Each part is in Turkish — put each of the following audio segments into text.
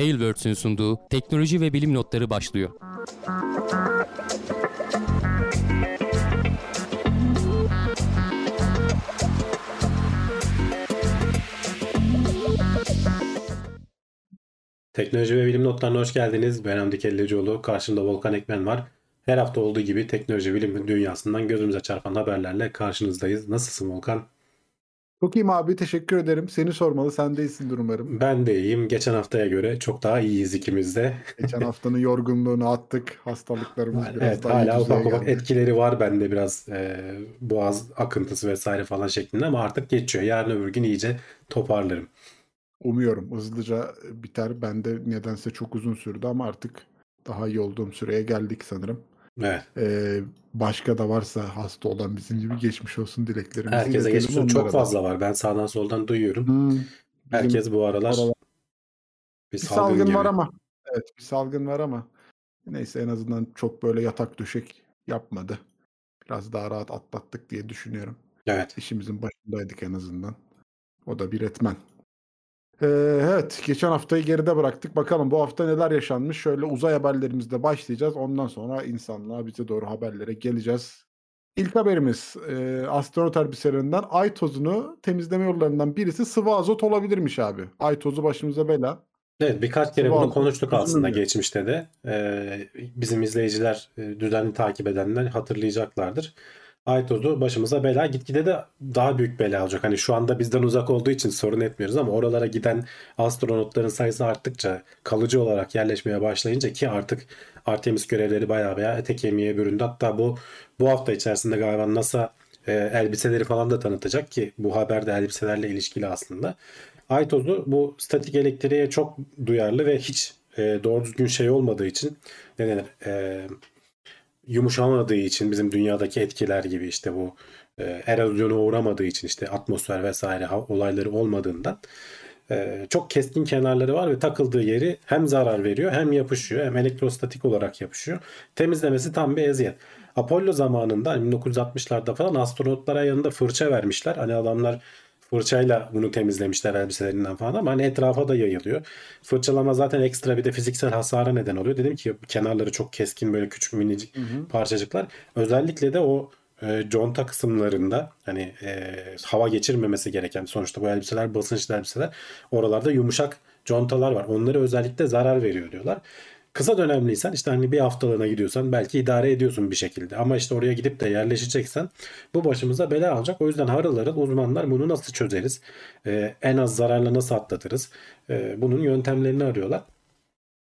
Tailwords'ün sunduğu teknoloji ve bilim notları başlıyor. Teknoloji ve bilim notlarına hoş geldiniz. Ben Hamdi Kellecioğlu. Karşımda Volkan Ekmen var. Her hafta olduğu gibi teknoloji bilim dünyasından gözümüze çarpan haberlerle karşınızdayız. Nasılsın Volkan? Çok iyiyim abi teşekkür ederim. Seni sormalı sen de iyisindir umarım. Ben de iyiyim. Geçen haftaya göre çok daha iyiyiz ikimiz de. Geçen haftanın yorgunluğunu attık. Hastalıklarımız biraz evet, daha hala ufak ufak etkileri var bende biraz e, boğaz akıntısı vesaire falan şeklinde ama artık geçiyor. Yarın öbür gün iyice toparlarım. Umuyorum hızlıca biter. Bende nedense çok uzun sürdü ama artık daha iyi olduğum süreye geldik sanırım. Evet. Ee, başka da varsa hasta olan bizim gibi geçmiş olsun dileklerimizi Herkese geçmiş olsun. Çok da. fazla var. Ben sağdan soldan duyuyorum. Hmm, Herkes bu aralar aralar- bir bir salgın, salgın gibi. var ama evet bir salgın var ama neyse en azından çok böyle yatak döşek yapmadı. Biraz daha rahat atlattık diye düşünüyorum. Evet. İşimizin başındaydık en azından. O da bir etmen. Ee, evet, geçen haftayı geride bıraktık. Bakalım bu hafta neler yaşanmış. Şöyle uzay haberlerimizle başlayacağız. Ondan sonra insanlığa bize doğru haberlere geleceğiz. İlk haberimiz e, astronot elbiselerinden ay tozunu temizleme yollarından birisi sıvı azot olabilirmiş abi. Ay tozu başımıza bela. Evet birkaç kere Sıvı bunu azot konuştuk aslında geçmişte de. Ee, bizim izleyiciler e, düzenli takip edenler hatırlayacaklardır. Ay tozu başımıza bela. Gitgide de daha büyük bela olacak. Hani şu anda bizden uzak olduğu için sorun etmiyoruz ama oralara giden astronotların sayısı arttıkça kalıcı olarak yerleşmeye başlayınca ki artık Artemis görevleri bayağı bayağı ete kemiğe büründü. Hatta bu bu hafta içerisinde galiba NASA e, elbiseleri falan da tanıtacak ki bu haber de elbiselerle ilişkili aslında. Ay tozu bu statik elektriğe çok duyarlı ve hiç e, doğru düzgün şey olmadığı için ne denir e, yumuşamadığı için bizim dünyadaki etkiler gibi işte bu e, erozyona uğramadığı için işte atmosfer vesaire olayları olmadığından e, çok keskin kenarları var ve takıldığı yeri hem zarar veriyor hem yapışıyor hem elektrostatik olarak yapışıyor. Temizlemesi tam bir eziyet. Apollo zamanında hani 1960'larda falan astronotlara yanında fırça vermişler. Hani adamlar fırçayla bunu temizlemişler elbiselerinden falan ama hani etrafa da yayılıyor. Fırçalama zaten ekstra bir de fiziksel hasara neden oluyor. Dedim ki kenarları çok keskin böyle küçük minicik parçacıklar. Özellikle de o e, conta kısımlarında hani e, hava geçirmemesi gereken sonuçta bu elbiseler basınçlı elbiseler oralarda yumuşak contalar var. Onları özellikle zarar veriyor diyorlar. Kısa dönemliysen işte hani bir haftalığına gidiyorsan belki idare ediyorsun bir şekilde. Ama işte oraya gidip de yerleşeceksen bu başımıza bela alacak. O yüzden harıl harıl uzmanlar bunu nasıl çözeriz? E, en az zararla nasıl atlatırız? E, bunun yöntemlerini arıyorlar.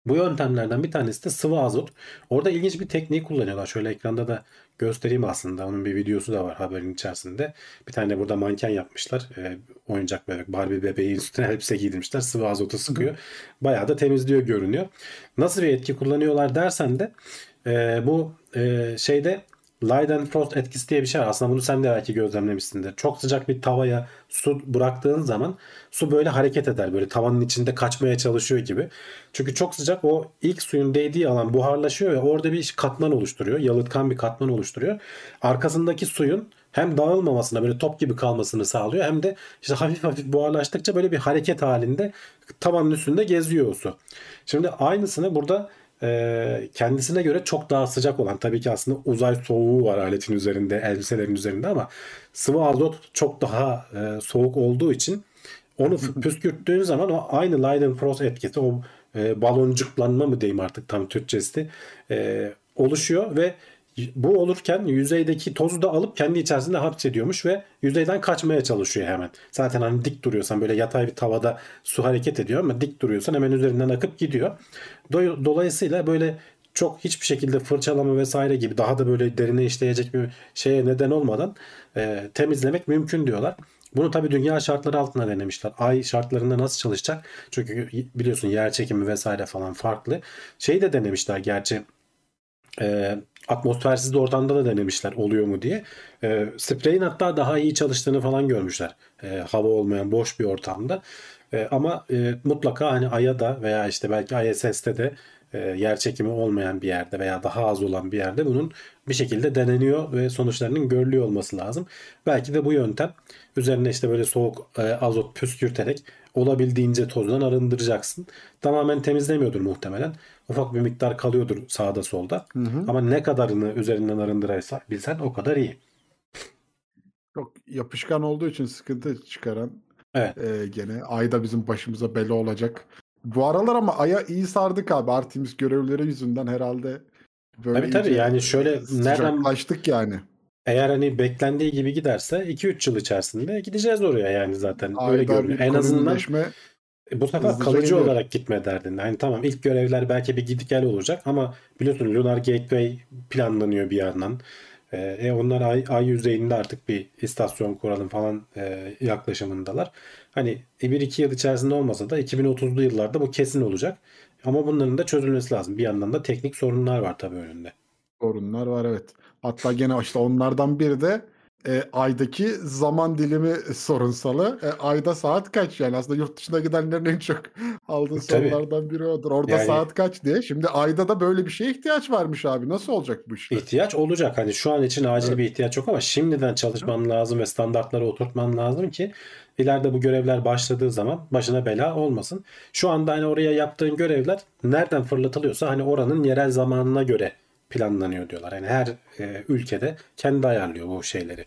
Bu yöntemlerden bir tanesi de sıvı azot. Orada ilginç bir tekniği kullanıyorlar. Şöyle ekranda da göstereyim aslında. Onun bir videosu da var haberin içerisinde. Bir tane burada manken yapmışlar. Ee, oyuncak bebek, Barbie bebeği üstüne elbise giydirmişler. Sıvı azotu sıkıyor. Bayağı da temizliyor görünüyor. Nasıl bir etki kullanıyorlar dersen de e, bu e, şeyde Leidenfrost etkisi diye bir şey var. Aslında bunu sen de belki gözlemlemişsindir. Çok sıcak bir tavaya su bıraktığın zaman su böyle hareket eder. Böyle tavanın içinde kaçmaya çalışıyor gibi. Çünkü çok sıcak o ilk suyun değdiği alan buharlaşıyor ve orada bir katman oluşturuyor. Yalıtkan bir katman oluşturuyor. Arkasındaki suyun hem dağılmamasına böyle top gibi kalmasını sağlıyor hem de işte hafif hafif buharlaştıkça böyle bir hareket halinde tavanın üstünde geziyor su. Şimdi aynısını burada e, kendisine göre çok daha sıcak olan tabii ki aslında uzay soğuğu var aletin üzerinde elbiselerin üzerinde ama sıvı azot çok daha e, soğuk olduğu için onu püskürttüğün zaman o aynı Leidenfrost etkisi o e, baloncuklanma mı diyeyim artık tam Türkçesi e, oluşuyor ve bu olurken yüzeydeki tozu da alıp kendi içerisinde hapsediyormuş ve yüzeyden kaçmaya çalışıyor hemen. Zaten hani dik duruyorsan böyle yatay bir tavada su hareket ediyor ama dik duruyorsan hemen üzerinden akıp gidiyor. Do- Dolayısıyla böyle çok hiçbir şekilde fırçalama vesaire gibi daha da böyle derine işleyecek bir şeye neden olmadan e, temizlemek mümkün diyorlar. Bunu tabii dünya şartları altında denemişler. Ay şartlarında nasıl çalışacak? Çünkü biliyorsun yer çekimi vesaire falan farklı. Şeyi de denemişler gerçi e, atmosfersiz ortamda da denemişler oluyor mu diye. E, spreyin hatta daha iyi çalıştığını falan görmüşler. E, hava olmayan boş bir ortamda. E, ama e, mutlaka hani Ay'a da veya işte belki ISS'te de e, yer çekimi olmayan bir yerde veya daha az olan bir yerde bunun bir şekilde deneniyor ve sonuçlarının görülüyor olması lazım. Belki de bu yöntem üzerine işte böyle soğuk e, azot püskürterek olabildiğince tozdan arındıracaksın. Tamamen temizlemiyordur muhtemelen. Ufak bir miktar kalıyordur sağda solda. Hı hı. Ama ne kadarını üzerinden arındırabilsen o kadar iyi. Çok yapışkan olduğu için sıkıntı çıkaran Evet. e, gene ayda bizim başımıza bela olacak. Bu aralar ama aya iyi sardık abi Artemis görevleri yüzünden herhalde. Böyle Tabii tabii, yani şöyle nereden- sıcaklaştık yani. Eğer hani beklendiği gibi giderse 2-3 yıl içerisinde gideceğiz oraya yani zaten. Öyle Ayda görünüyor. bir En azından E, Bu sefer Hızlıca kalıcı geliyor. olarak gitme derdinde. Hani tamam ilk görevler belki bir gidip gel olacak ama biliyorsun Lunar Gateway planlanıyor bir yandan. E, e, onlar ay, ay yüzeyinde artık bir istasyon kuralım falan e, yaklaşımındalar. Hani 1-2 yıl içerisinde olmasa da 2030'lu yıllarda bu kesin olacak. Ama bunların da çözülmesi lazım. Bir yandan da teknik sorunlar var tabii önünde. sorunlar var evet. Hatta gene işte onlardan biri de e, aydaki zaman dilimi sorunsalı. E, ayda saat kaç yani aslında yurt dışına gidenlerin en çok aldığı Tabii. sorulardan biri odur. Orada Yani- saat kaç diye. Şimdi ayda da böyle bir şeye ihtiyaç varmış abi. Nasıl olacak bu işler? İhtiyaç olacak. Hani şu an için acil bir ihtiyaç yok ama şimdiden çalışman lazım ve standartları oturtman lazım ki ileride bu görevler başladığı zaman başına bela olmasın. Şu anda hani oraya yaptığın görevler nereden fırlatılıyorsa hani oranın yerel zamanına göre planlanıyor diyorlar. Yani her e, ülkede kendi ayarlıyor bu şeyleri.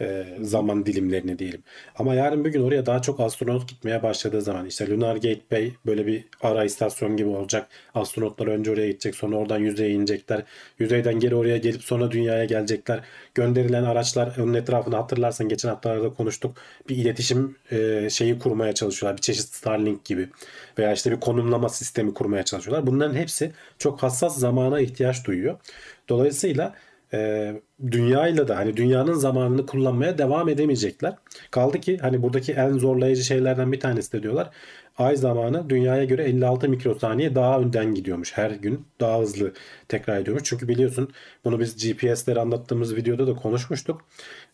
E, zaman dilimlerini diyelim. Ama yarın bir gün oraya daha çok astronot gitmeye başladığı zaman işte Lunar Gateway böyle bir ara istasyon gibi olacak. Astronotlar önce oraya gidecek sonra oradan yüzeye inecekler. Yüzeyden geri oraya gelip sonra dünyaya gelecekler. Gönderilen araçlar onun etrafını hatırlarsan geçen haftalarda konuştuk. Bir iletişim e, şeyi kurmaya çalışıyorlar. Bir çeşit Starlink gibi veya işte bir konumlama sistemi kurmaya çalışıyorlar. Bunların hepsi çok hassas zamana ihtiyaç duyuyor. Dolayısıyla e, dünyayla da hani dünyanın zamanını kullanmaya devam edemeyecekler. Kaldı ki hani buradaki en zorlayıcı şeylerden bir tanesi de diyorlar. Ay zamanı dünyaya göre 56 mikrosaniye daha önden gidiyormuş. Her gün daha hızlı tekrar ediyormuş. Çünkü biliyorsun bunu biz GPS'leri anlattığımız videoda da konuşmuştuk.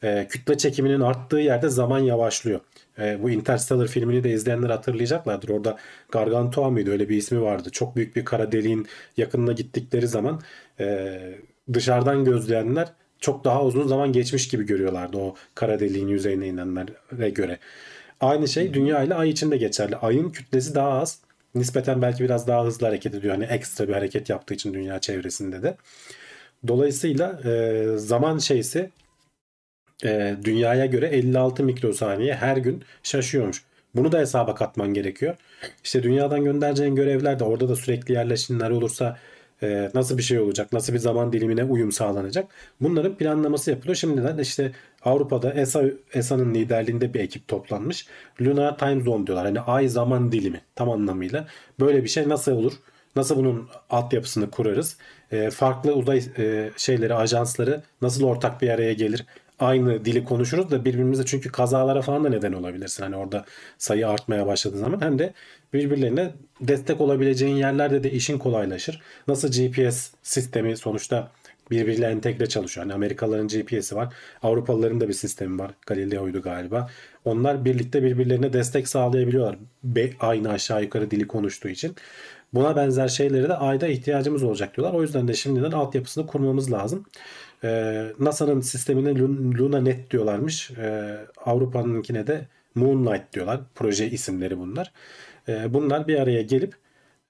E, kütle çekiminin arttığı yerde zaman yavaşlıyor. E, bu Interstellar filmini de izleyenler hatırlayacaklardır. Orada Gargantua mıydı öyle bir ismi vardı. Çok büyük bir kara deliğin yakınına gittikleri zaman e, dışarıdan gözleyenler çok daha uzun zaman geçmiş gibi görüyorlardı o kara deliğin yüzeyine inenlere göre. Aynı şey dünya ile ay için de geçerli. Ayın kütlesi daha az. Nispeten belki biraz daha hızlı hareket ediyor. Hani ekstra bir hareket yaptığı için dünya çevresinde de. Dolayısıyla e, zaman şeysi e, dünyaya göre 56 mikrosaniye her gün şaşıyormuş. Bunu da hesaba katman gerekiyor. İşte dünyadan göndereceğin görevler de orada da sürekli yerleşimler olursa e, nasıl bir şey olacak? Nasıl bir zaman dilimine uyum sağlanacak? Bunların planlaması yapılıyor. Şimdiden işte Avrupa'da ESA ESA'nın liderliğinde bir ekip toplanmış. Lunar Time Zone diyorlar. Hani ay zaman dilimi tam anlamıyla. Böyle bir şey nasıl olur? Nasıl bunun altyapısını kurarız? E, farklı uzay e, şeyleri, ajansları nasıl ortak bir araya gelir? Aynı dili konuşuruz da birbirimize çünkü kazalara falan da neden olabilirsin. Hani orada sayı artmaya başladığı zaman hem de birbirlerine destek olabileceğin yerlerde de işin kolaylaşır. Nasıl GPS sistemi sonuçta birbiriyle entegre çalışıyor. Hani Amerikalıların GPS'i var. Avrupalıların da bir sistemi var. Galileo'ydu galiba. Onlar birlikte birbirlerine destek sağlayabiliyorlar. Be, aynı aşağı yukarı dili konuştuğu için. Buna benzer şeylere de ayda ihtiyacımız olacak diyorlar. O yüzden de şimdiden altyapısını kurmamız lazım. Ee, NASA'nın sistemine Lun- LunaNet diyorlarmış. Ee, Avrupa'nınkine de Moonlight diyorlar. Proje isimleri bunlar. Ee, bunlar bir araya gelip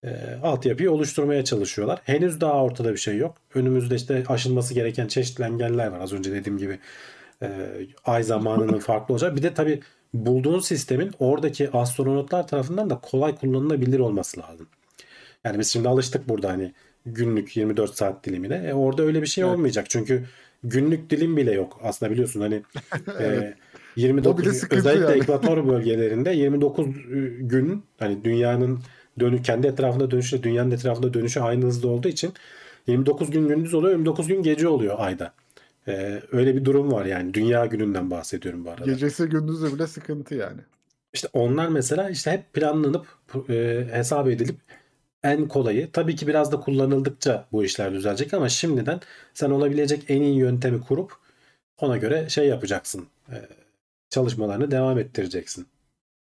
e, altyapıyı oluşturmaya çalışıyorlar. Henüz daha ortada bir şey yok. Önümüzde işte aşılması gereken çeşitli engeller var. Az önce dediğim gibi e, ay zamanının farklı olacak. Bir de tabii bulduğun sistemin oradaki astronotlar tarafından da kolay kullanılabilir olması lazım. Yani biz şimdi alıştık burada hani günlük 24 saat dilimine. E orada öyle bir şey Evet. olmayacak. Çünkü günlük dilim bile yok. Aslında biliyorsun hani e, Evet. O 29 bile sıkıntı özellikle yani. ekvator bölgelerinde 29 gün hani dünyanın dönü kendi etrafında dönüşü dünyanın etrafında dönüşü aynı hızda olduğu için 29 gün gündüz oluyor 29 gün gece oluyor ayda. E, öyle bir durum var yani dünya gününden bahsediyorum bu arada. Gecesi gündüzü bile sıkıntı yani. İşte onlar mesela işte hep planlanıp e, hesap edilip en kolayı tabii ki biraz da kullanıldıkça bu işler düzelecek ama şimdiden sen olabilecek en iyi yöntemi kurup ona göre şey yapacaksın. E, çalışmalarını devam ettireceksin.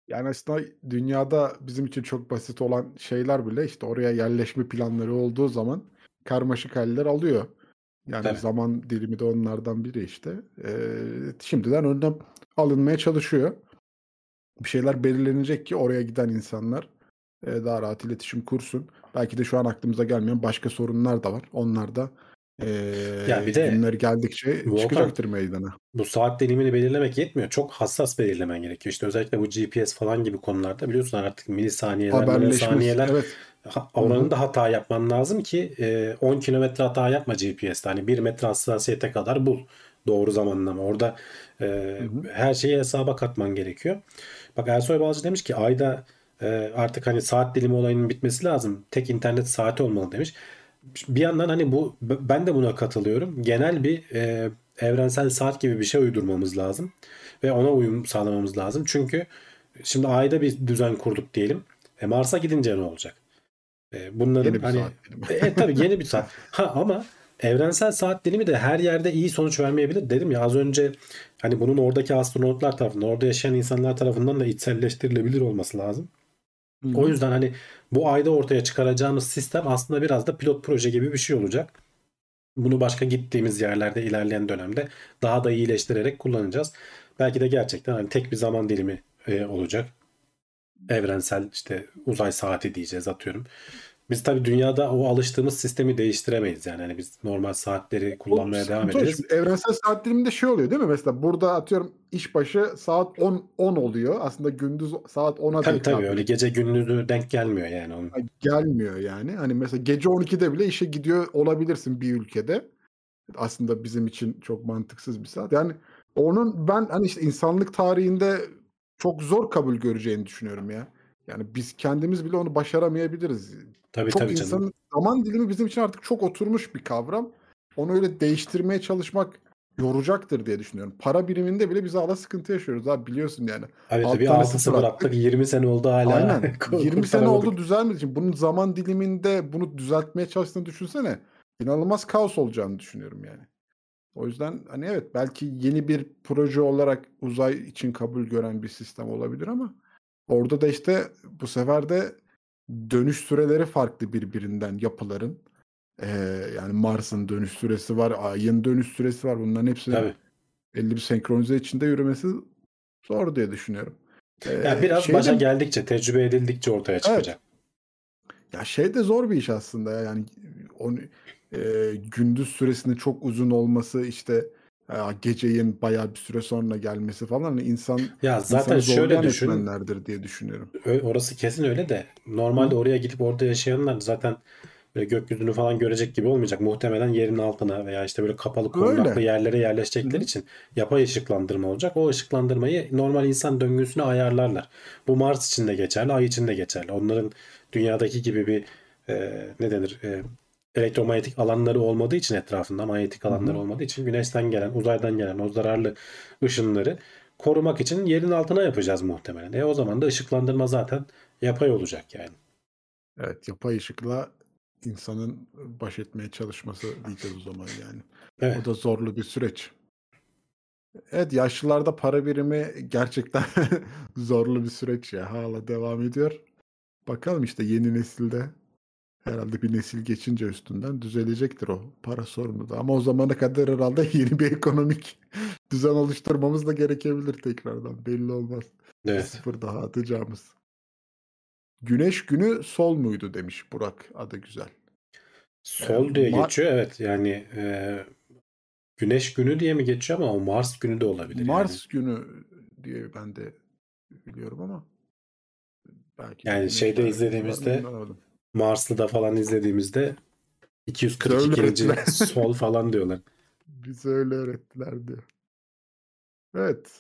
Yani aslında dünyada bizim için çok basit olan şeyler bile işte oraya yerleşme planları olduğu zaman karmaşık haller alıyor. Yani Tabii. zaman dilimi de onlardan biri işte. Ee, şimdiden önlem alınmaya çalışıyor. Bir şeyler belirlenecek ki oraya giden insanlar e, daha rahat iletişim kursun. Belki de şu an aklımıza gelmeyen başka sorunlar da var. Onlar da e, Ya bir de günler geldikçe Volkan, çıkacaktır meydana. bu saat dilimini belirlemek yetmiyor. Çok hassas belirlemen gerekiyor. İşte özellikle bu GPS falan gibi konularda biliyorsun artık milisaniyeler, milisaniyeler Evet. hı. oranında hata yapman lazım ki e, 10 kilometre hata yapma GPS'te. Hani 1 metre hassasiyete kadar bul. Doğru zamanlama. Orada e, her şeyi hesaba katman gerekiyor. Bak Ersoy Balcı demiş ki ayda e, artık hani saat dilimi olayının bitmesi lazım. Tek internet saati olmalı demiş. Bir yandan hani bu ben de buna katılıyorum. Genel bir e, evrensel saat gibi bir şey uydurmamız lazım ve ona uyum sağlamamız lazım. Çünkü şimdi ayda bir düzen kurduk diyelim. E, Mars'a gidince ne olacak? E, bunların Yeni bir hani saat e, e, tabii yeni bir saat. Ha ama evrensel saat dilimi de her yerde iyi sonuç vermeyebilir. Dedim ya az önce hani bunun oradaki astronotlar tarafından, orada yaşayan insanlar tarafından da içselleştirilebilir olması lazım. Hı O yüzden hani bu ayda ortaya çıkaracağımız sistem aslında biraz da pilot proje gibi bir şey olacak. Bunu başka gittiğimiz yerlerde ilerleyen dönemde daha da iyileştirerek kullanacağız. Belki de gerçekten hani tek bir zaman dilimi e, olacak. Evrensel işte uzay saati diyeceğiz atıyorum. Biz tabii dünyada o alıştığımız sistemi değiştiremeyiz yani. Hani biz normal saatleri O kullanmaya devam o. ederiz. Şimdi evrensel saat diliminde şey oluyor değil mi? Mesela burada atıyorum işbaşı saat 10 10 oluyor. Aslında gündüz saat 10'a Tabii denk tabii geliyor. öyle gece gündüzü denk gelmiyor yani onun. Gelmiyor yani. Hani mesela gece 12'de bile işe gidiyor olabilirsin bir ülkede. Aslında bizim için çok mantıksız bir saat. Yani onun ben hani işte insanlık tarihinde çok zor kabul göreceğini düşünüyorum ya. Yani biz kendimiz bile onu başaramayabiliriz. Tabii Çok tabii canım. insanın zaman dilimi bizim için artık çok oturmuş bir kavram. Onu öyle değiştirmeye çalışmak yoracaktır diye düşünüyorum. Para biriminde bile biz hala sıkıntı yaşıyoruz abi biliyorsun yani. Evet Alt tabii tanesi 6-0 bıraktık. attık 20 sene oldu hala Aynen. kur- 20 sene oldu düzelmediği için bunun zaman diliminde bunu düzeltmeye çalıştığını düşünsene. İnanılmaz kaos olacağını düşünüyorum yani. O yüzden hani evet belki yeni bir proje olarak uzay için kabul gören bir sistem olabilir ama orada da işte bu sefer de dönüş süreleri farklı birbirinden yapıların. Ee, yani Mars'ın dönüş süresi var, Ay'ın dönüş süresi var. Bunların hepsi Tabii. belli bir senkronize içinde yürümesi zor diye düşünüyorum. Ee, biraz şey de- başa geldikçe, tecrübe edildikçe ortaya çıkacak. Ya şey de zor bir iş aslında ya. Yani onu e, gündüz süresinin çok uzun olması işte geceyin bayağı bir süre sonra gelmesi falan insan Ya zaten şöyle zorlayan düşün. etmenlerdir diye düşünüyorum. Orası kesin öyle de normalde oraya gidip orada yaşayanlar zaten böyle gökyüzünü falan görecek gibi olmayacak. Muhtemelen yerin altına veya işte böyle kapalı korunaklı yerlere yerleşecekleri Hı. için yapay ışıklandırma olacak. O ışıklandırmayı normal insan döngüsüne ayarlarlar. Bu Mars için de geçerli, Ay için de geçerli. Onların dünyadaki gibi bir e, ne denir e, elektromanyetik alanları olmadığı için etrafında manyetik alanları olmadığı için güneşten gelen, uzaydan gelen o zararlı ışınları korumak için yerin altına yapacağız muhtemelen. E o zaman da ışıklandırma zaten yapay olacak yani. Evet yapay ışıkla insanın baş etmeye çalışması diyeceğiz o zaman yani. Evet. O da zorlu bir süreç. Evet yaşlılarda para birimi gerçekten zorlu bir süreç ya. Hala devam ediyor. Bakalım işte yeni nesilde herhalde bir nesil geçince üstünden düzelecektir o para sorunu da. Ama o zamana kadar herhalde yeni bir ekonomik düzen oluşturmamız da gerekebilir tekrardan. Belli olmaz. Bir Evet. sıfır daha atacağımız. Güneş günü sol muydu demiş Burak. Adı güzel. Sol diye Mar- geçiyor evet yani e, Güneş günü diye mi geçiyor ama o Mars günü de olabilir Mars günü diye ben de biliyorum ama belki Yani şeyde izlediğimizde- anlamadım. Marslı'da falan izlediğimizde 242. öğrettiler. sol falan diyorlar. Bize öyle öğrettiler diyor. Evet.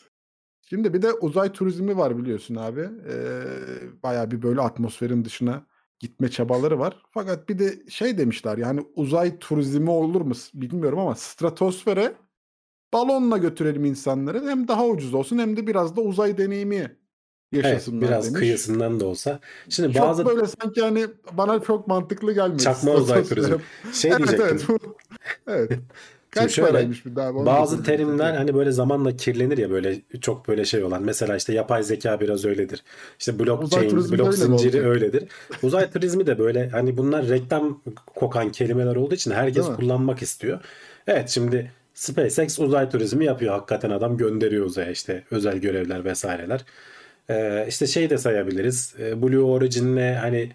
Şimdi bir de uzay turizmi var biliyorsun abi. Ee, bayağı bir böyle atmosferin dışına gitme çabaları var. Fakat bir de şey demişler yani uzay turizmi olur mu bilmiyorum ama stratosfere balonla götürelim insanları. Hem daha ucuz olsun hem de biraz da uzay deneyimi Evet, yaşasınlar biraz demiş. kıyısından da olsa. Şimdi Çok bazı böyle sanki hani bana çok mantıklı gelmedi. Çakma uzay turizmi. şey evet, diyecektim. evet. evet. Kaç şöyle, paraymış bir daha? Bazı terimler hani böyle zamanla kirlenir ya böyle çok böyle şey olan. Mesela işte yapay zeka biraz öyledir. İşte blockchain, blok zinciri öyledir. Uzay turizmi de böyle hani bunlar reklam kokan kelimeler olduğu için herkes kullanmak istiyor. Evet şimdi SpaceX uzay turizmi yapıyor. Hakikaten adam gönderiyor uzaya işte özel görevler vesaireler. Ee, işte şey de sayabiliriz. Ee, Blue Origin'le hani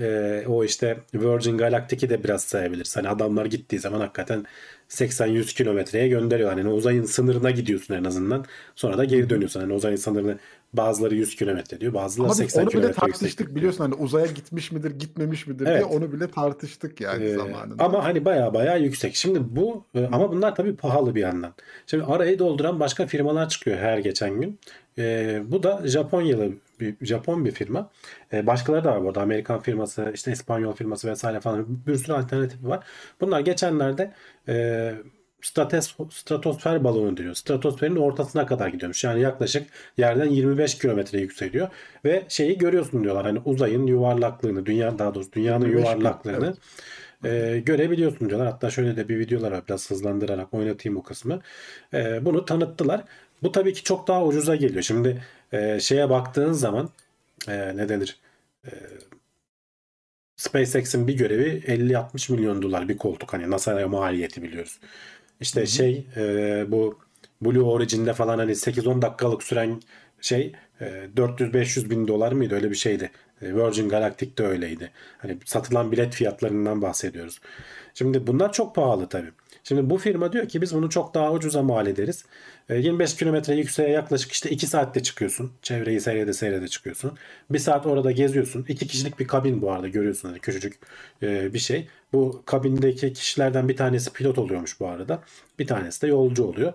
e, o işte Virgin Galactic'i de biraz sayabiliriz. Hani adamlar gittiği zaman hakikaten 80-100 kilometreye gönderiyor. Hani uzayın sınırına gidiyorsun en azından. Sonra da geri dönüyorsun. Hani uzayın sınırını bazıları 100 kilometre diyor. Bazıları Ama biz 80 onu bile kilometre tartıştık diyor. biliyorsun hani uzaya gitmiş midir gitmemiş midir diye Evet. onu bile tartıştık yani Ee, zamanında. ama hani baya baya yüksek. Şimdi bu e, ama bunlar tabii pahalı bir yandan. Şimdi arayı dolduran başka firmalar çıkıyor her geçen gün. Ee, bu da Japonyalı bir Japon bir firma. Ee, başkaları da var burada. Amerikan firması, işte İspanyol firması vesaire falan bir sürü alternatifi var. Bunlar geçenlerde e, strates, stratosfer balonu diyor. Stratosferin ortasına kadar gidiyormuş. Yani yaklaşık yerden 25 kilometre yükseliyor ve şeyi görüyorsun diyorlar. Hani uzayın yuvarlaklığını, dünya daha doğrusu dünyanın 25 bin, yuvarlaklığını e, görebiliyorsun diyorlar. Hatta şöyle de bir videolar var biraz hızlandırarak oynatayım o kısmı. E, bunu tanıttılar. Bu tabii ki çok daha ucuza geliyor. Şimdi e, şeye baktığın zaman e, ne denir? E, SpaceX'in bir görevi 50-60 milyon dolar bir koltuk. Hani NASA'ya maliyeti biliyoruz. İşte şey e, bu Blue Origin'de falan hani 8-10 dakikalık süren şey e, 400-500 bin dolar mıydı öyle bir şeydi. E, Virgin Galactic'te öyleydi. Hani satılan bilet fiyatlarından bahsediyoruz. Şimdi bunlar çok pahalı tabii. Şimdi bu firma diyor ki biz bunu çok daha ucuza mal ederiz. E, 25 kilometre yükseğe yaklaşık işte 2 saatte çıkıyorsun. Çevreyi seyrede seyrede çıkıyorsun. Bir saat orada geziyorsun. 2 kişilik bir kabin bu arada görüyorsun hani küçücük e, bir şey. Bu kabindeki kişilerden bir tanesi pilot oluyormuş bu arada. Bir tanesi de yolcu oluyor.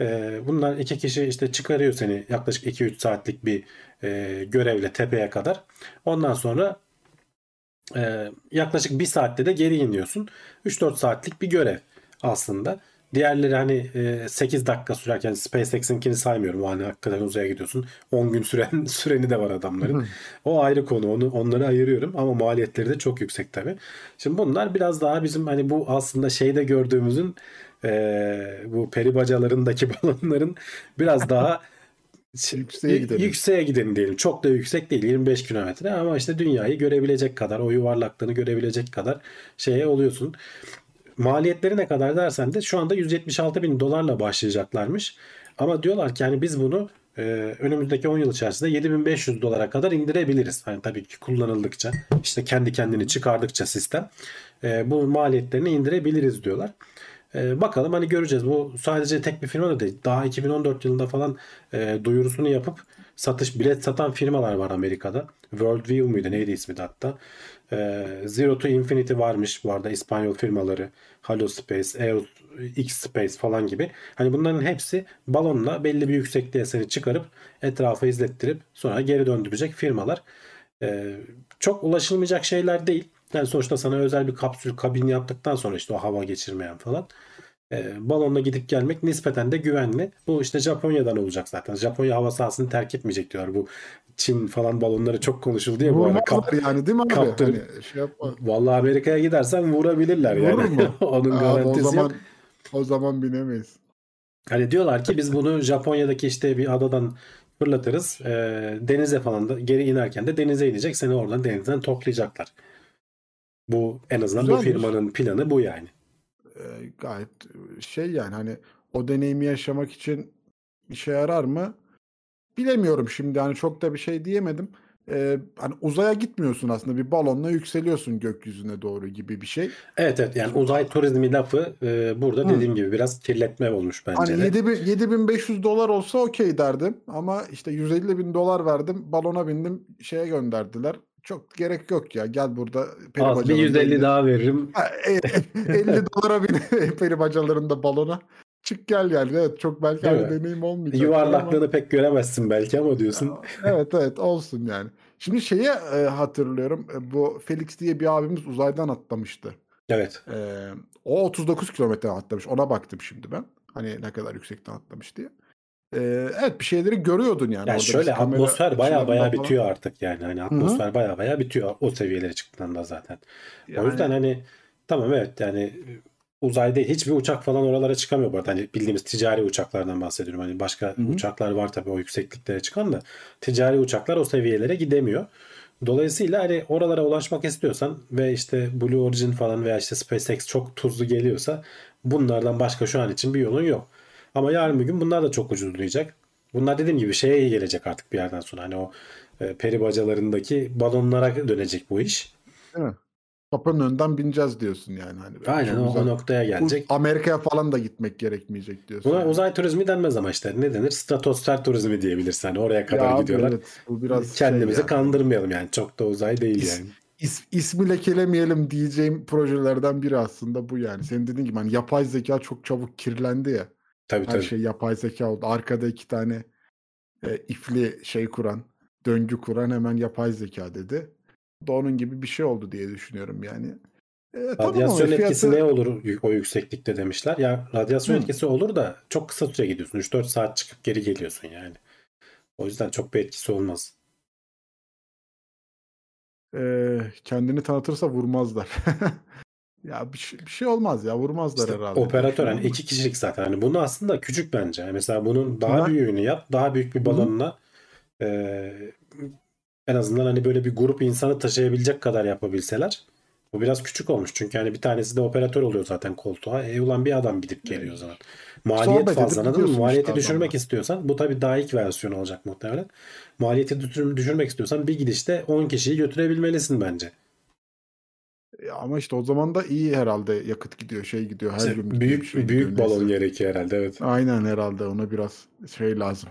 E, bunlar iki kişi işte çıkarıyor seni yaklaşık 2-3 saatlik bir e, görevle tepeye kadar. Ondan sonra e, yaklaşık bir saatte de geri iniyorsun. 3-4 saatlik bir görev aslında. Diğerleri hani e, 8 dakika sürerken SpaceX'inkini saymıyorum. Hani hakikaten uzaya gidiyorsun. 10 gün süren süreni de var adamların. O ayrı konu. Onu onları ayırıyorum ama maliyetleri de çok yüksek tabii. Şimdi bunlar biraz daha bizim hani bu aslında şeyde gördüğümüzün e, bu peri bacalarındaki balonların biraz daha Yükseğe gidelim. Yükseğe gidelim diyelim. Çok da yüksek değil 25 kilometre ama işte dünyayı görebilecek kadar o yuvarlaklığını görebilecek kadar şeye oluyorsun. Maliyetleri ne kadar dersen de şu anda 176 bin dolarla başlayacaklarmış. Ama diyorlar ki yani biz bunu e, önümüzdeki 10 yıl içerisinde 7500 dolara kadar indirebiliriz. Hani tabii ki kullanıldıkça işte kendi kendini çıkardıkça sistem e, bu maliyetlerini indirebiliriz diyorlar. E, bakalım hani göreceğiz. Bu sadece tek bir firma da değil. Daha 2014 yılında falan e, duyurusunu yapıp satış bilet satan firmalar var Amerika'da. Worldview muydu neydi ismi de hatta. E, Zero to Infinity varmış bu arada İspanyol firmaları. Halo Space, EOS, X Space falan gibi. Hani bunların hepsi balonla belli bir yüksekliğe seni çıkarıp etrafa izlettirip sonra geri döndürecek firmalar. E, çok ulaşılmayacak şeyler değil. Yani sonuçta sana özel bir kapsül kabin yaptıktan sonra işte o hava geçirmeyen falan. E, balonla gidip gelmek nispeten de güvenli. Bu işte Japonya'dan olacak zaten. Japonya hava sahasını terk etmeyecek diyorlar. Bu Çin falan balonları çok konuşuldu ya bu arada. Kap- Vurmazlar yani değil mi abi? kaptırıp- Hani şey yapma. Vallahi Amerika'ya gidersen vurabilirler yani. Vurur mu? Onun garantisi o zaman yok. o zaman binemeyiz. Hani diyorlar ki biz bunu Japonya'daki işte bir adadan fırlatırız. E, denize falan da geri inerken de denize inecek. Seni oradan denizden toplayacaklar. Bu en azından bu Güzelmiş. firmanın planı bu yani. Ee, gayet şey yani hani o deneyimi yaşamak için işe yarar mı? Bilemiyorum şimdi hani çok da bir şey diyemedim. Ee, hani uzaya gitmiyorsun aslında bir balonla yükseliyorsun gökyüzüne doğru gibi bir şey. Evet evet yani uzay turizmi lafı e, burada Hı. dediğim gibi biraz kirletme olmuş bence Hani de. 7000 7500 dolar olsa okey derdim ama işte 150 bin dolar verdim balona bindim şeye gönderdiler. Çok gerek yok ya gel burada peri Az bir bacalarında 150 elli- daha veririm. Ha, e- 50 dolara bin peri bacalarında balona. Çık gel yani. Evet çok belki aynı deneyim olmayacak. Yuvarlaklığını pek göremezsin belki ama diyorsun. evet evet olsun yani. Şimdi şeyi e, hatırlıyorum. E, bu Felix diye bir abimiz uzaydan atlamıştı. Evet. E, o 39 kilometre atlamış. Ona baktım şimdi ben. Hani ne kadar yüksekten atlamış diye. E, evet bir şeyleri görüyordun yani. Yani şöyle atmosfer baya baya bitiyor artık yani. Hani atmosfer baya baya bitiyor o seviyelere çıktığında zaten. O Yani- yüzden hani tamam evet yani uzay değil. Hiçbir uçak falan oralara çıkamıyor bu arada. Hani bildiğimiz ticari uçaklardan bahsediyorum. Hani başka Hı hı. uçaklar var tabii o yüksekliklere çıkan da ticari uçaklar o seviyelere gidemiyor. Dolayısıyla hani oralara ulaşmak istiyorsan ve işte Blue Origin falan veya işte SpaceX çok tuzlu geliyorsa bunlardan başka şu an için bir yolun yok. Ama yarın bir gün bunlar da çok ucuzlayacak. Bunlar dediğim gibi şeye gelecek artık bir yerden sonra. Hani o e, peri bacalarındaki balonlara dönecek bu iş. Değil mi? Kapının önünden bineceğiz diyorsun yani. Hani Aynen o, o güzel. noktaya gelecek. Amerika'ya falan da gitmek gerekmeyecek diyorsun. Buna yani. uzay turizmi denmez ama işte ne denir? Stratosfer turizmi diyebilirsin. Hani oraya kadar Ya abi, gidiyorlar. evet, bu biraz Kendimizi şey yani. kandırmayalım yani. Çok da uzay değil İs- yani. İs, ismi lekelemeyelim diyeceğim projelerden biri aslında bu yani. Senin dediğin gibi hani yapay zeka çok çabuk kirlendi ya. Tabii Her tabii. şey yapay zeka oldu. Arkada iki tane e, ifli şey kuran, döngü kuran hemen yapay zeka dedi. Da onun gibi bir şey oldu diye düşünüyorum yani. E, tamam Radyasyon etkisi fiyatı- ne olur o yükseklikte demişler. Ya radyasyon Hı. etkisi olur da çok kısa süre gidiyorsun. 3-4 saat çıkıp geri geliyorsun yani. O yüzden çok bir etkisi olmaz. e, kendini tanıtırsa vurmazlar. ya bir şey, bir şey olmaz ya vurmazlar İşte herhalde. operatör hani düşünüyorum iki kişilik zaten. Hani bunu aslında küçük bence. Yani Mesela bunun daha Ama- büyüğünü yap. Daha büyük bir balonla e, en azından hani böyle bir grup insanı taşıyabilecek kadar yapabilseler. Bu biraz küçük olmuş. Çünkü hani bir tanesi de operatör oluyor zaten koltuğa. E ulan bir adam gidip geliyor o zaman. Maliyet Sohbet fazla anladın mı? Maliyeti işte düşürmek adamla. istiyorsan bu tabii daha ilk versiyon olacak muhtemelen. Maliyeti düşür- düşürmek istiyorsan bir gidişte 10 kişiyi götürebilmelisin bence. Ama işte o zaman da iyi herhalde yakıt gidiyor, şey gidiyor, her İşte gün büyük şey büyük gidiyor, balon neyse. gerekiyor herhalde evet. Aynen herhalde ona biraz şey lazım.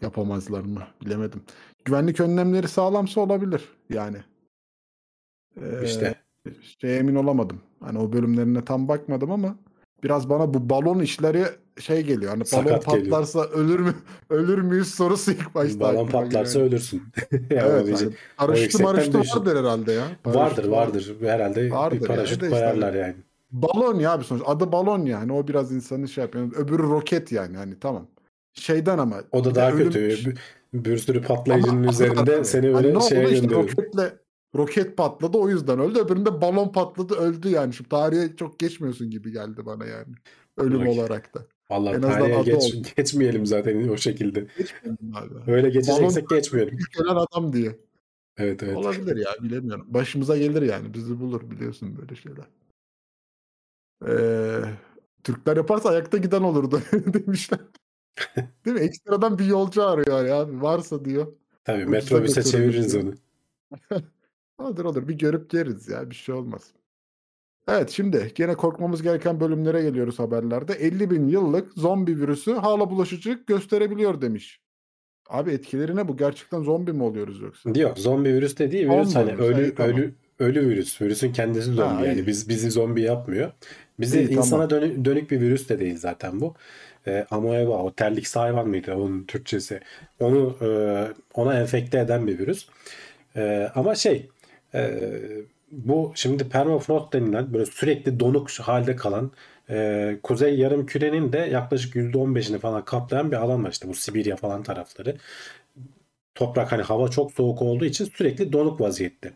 Yapamazlar mı? Bilemedim. Güvenlik önlemleri sağlamsa olabilir yani. Ee, İşte şey emin olamadım. Hani o bölümlerine tam bakmadım ama biraz bana bu balon işleri şey geliyor. Hani balon Sakat geliyor. patlarsa ölür mü ölür müyüz sorusu ilk başta. balon patlarsa geliyor. ölürsün. Evet, hani paraşütü maraşütü vardır herhalde ya. Paraşüt vardır vardır. Herhalde Vardır bir paraşüt yani de işte koyarlar yani. Balon ya bir sonuç. Adı balon yani. O biraz insanı şey yapıyor. Öbürü roket yani. Hani tamam. Şeyden ama. O da daha ölüm- kötü. Bir, bir sürü patlayıcının Ama- üzerinde Hani seni ne böyle oldu şeye işte gönderiyor. roketle roket patladı o yüzden öldü. Öbüründe balon patladı öldü yani. Şimdi tarihe çok geçmiyorsun gibi geldi bana yani. Ölüm Roket. olarak da. Vallahi En tarihe geç, geçmeyelim zaten o şekilde. Geçmedim abi. Öyle geçeceksek Balon- geçmeyelim. Ölen adam diye. Evet evet. Olabilir ya bilemiyorum. Başımıza gelir yani. Bizi bulur biliyorsun böyle şeyler. Ee, Türkler yaparsa ayakta giden olurdu demişler. Değil mi? Ekstradan bir yolcu arıyor ya. Varsa diyor. Tabii metrobüse çeviririz onu. Olur olur. Bir görüp geriz ya. Bir şey olmaz. Evet şimdi gene korkmamız gereken bölümlere geliyoruz haberlerde. 50 bin yıllık zombi virüsü hala bulaşıcılık gösterebiliyor demiş. Abi etkileri ne bu? Gerçekten zombi mi oluyoruz yoksa? Yok zombi virüs de değil. Zombi Virüs hani virüs, ölü iyi, tamam. ölü ölü virüs. Virüsün kendisi zombi yani. iyi. Biz bizi zombi yapmıyor. Bizi İyi, insana dönü- dönük bir virüs de değil zaten bu. E, amoeba o terliksi hayvan mıydı onun Türkçesi? Onu e, ona enfekte eden bir virüs. E, ama şey e, bu şimdi permafrost denilen böyle sürekli donuk halde kalan e, kuzey yarım kürenin de yaklaşık %15'ini falan kaplayan bir alan var işte bu Sibirya falan tarafları toprak hani hava çok soğuk olduğu için sürekli donuk vaziyette.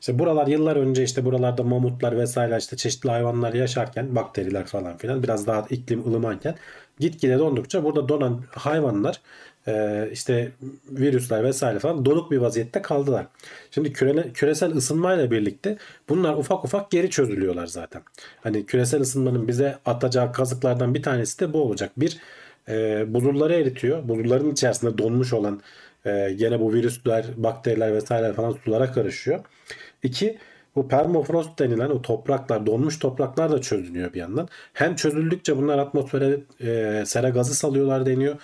İşte buralar yıllar önce işte buralarda mamutlar vesaire işte çeşitli hayvanlar yaşarken bakteriler falan filan biraz daha iklim ılımanken gitgide dondukça burada donan hayvanlar e, işte virüsler vesaire falan donuk bir vaziyette kaldılar. Şimdi küre, küresel ısınmayla birlikte bunlar ufak ufak geri çözülüyorlar zaten. Hani küresel ısınmanın bize atacağı kazıklardan bir tanesi de bu olacak. Bir e, buzulları eritiyor. Buzulların içerisinde donmuş olan e, gene bu virüsler, bakteriler vesaire falan sulara karışıyor. İki, bu permafrost denilen o topraklar, donmuş topraklar da çözülüyor bir yandan. Hem çözüldükçe bunlar atmosfere e, sera gazı salıyorlar deniyor.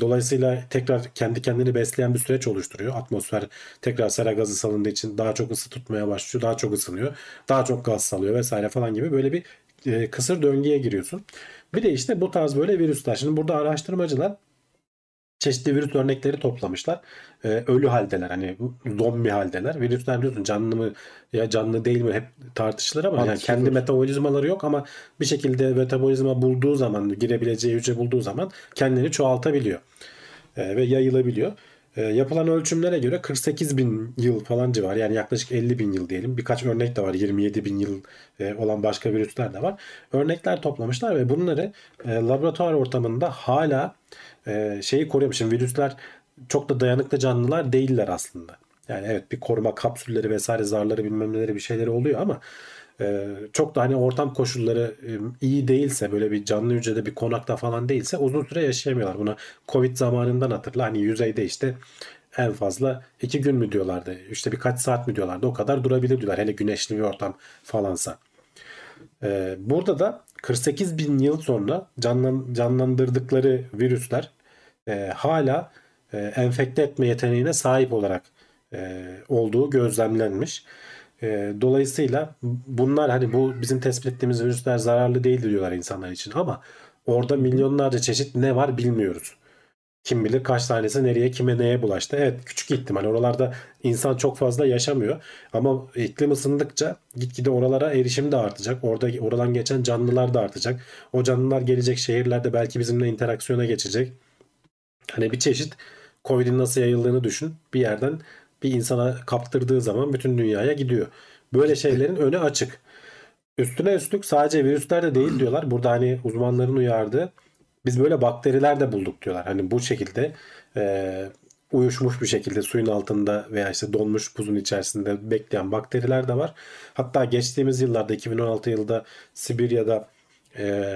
Dolayısıyla tekrar kendi kendini besleyen bir süreç oluşturuyor. Atmosfer tekrar sera gazı salındığı için daha çok ısı tutmaya başlıyor. Daha çok ısınıyor. Daha çok gaz salıyor vesaire falan gibi böyle bir e, kısır döngüye giriyorsun. Bir de işte bu tarz böyle virüsler. Şimdi burada araştırmacılar çeşitli virüs örnekleri toplamışlar. Ee, ölü haldeler hani zombi haldeler. Virüsler biliyorsun canlı mı ya canlı değil mi hep tartışılır ama yani kendi metabolizmaları yok ama bir şekilde metabolizma bulduğu zaman girebileceği hücre bulduğu zaman kendini çoğaltabiliyor. Ee, ve yayılabiliyor. E, yapılan ölçümlere göre 48 bin yıl falan civar yani yaklaşık 50 bin yıl diyelim. Birkaç örnek de var 27 bin yıl e, olan başka virüsler de var. Örnekler toplamışlar ve bunları e, laboratuvar ortamında hala e, şeyi koruyormuş. Şimdi virüsler çok da dayanıklı canlılar değiller aslında. Yani evet bir koruma kapsülleri vesaire zarları bilmem neleri bir şeyleri oluyor ama çok da hani ortam koşulları iyi değilse böyle bir canlı hücrede bir konakta falan değilse uzun süre yaşayamıyorlar. Buna Covid zamanından hatırla hani yüzeyde işte en fazla iki gün mü diyorlardı işte birkaç saat mi diyorlardı o kadar durabilir diyorlar hele güneşli bir ortam falansa. E, burada da 48 bin yıl sonra canlan, canlandırdıkları virüsler e, hala e, enfekte etme yeteneğine sahip olarak e, olduğu gözlemlenmiş. E, dolayısıyla bunlar hani bu bizim tespit ettiğimiz virüsler zararlı değil diyorlar insanlar için ama orada milyonlarca çeşit ne var bilmiyoruz. Kim bilir kaç tanesi nereye kime neye bulaştı. Evet küçük ihtimal oralarda insan çok fazla yaşamıyor ama iklim ısındıkça gitgide oralara erişim de artacak. Orada oradan geçen canlılar da artacak. O canlılar gelecek şehirlerde belki bizimle interaksiyona geçecek. Hani bir çeşit Covid'in nasıl yayıldığını düşün. Bir yerden bir insana kaptırdığı zaman bütün dünyaya gidiyor. Böyle şeylerin önü açık. Üstüne üstlük sadece virüsler de değil diyorlar. Burada hani uzmanların uyardığı biz böyle bakteriler de bulduk diyorlar. Hani bu şekilde e, uyuşmuş bir şekilde suyun altında veya işte donmuş buzun içerisinde bekleyen bakteriler de var. Hatta geçtiğimiz yıllarda 2016 yılında Sibirya'da e,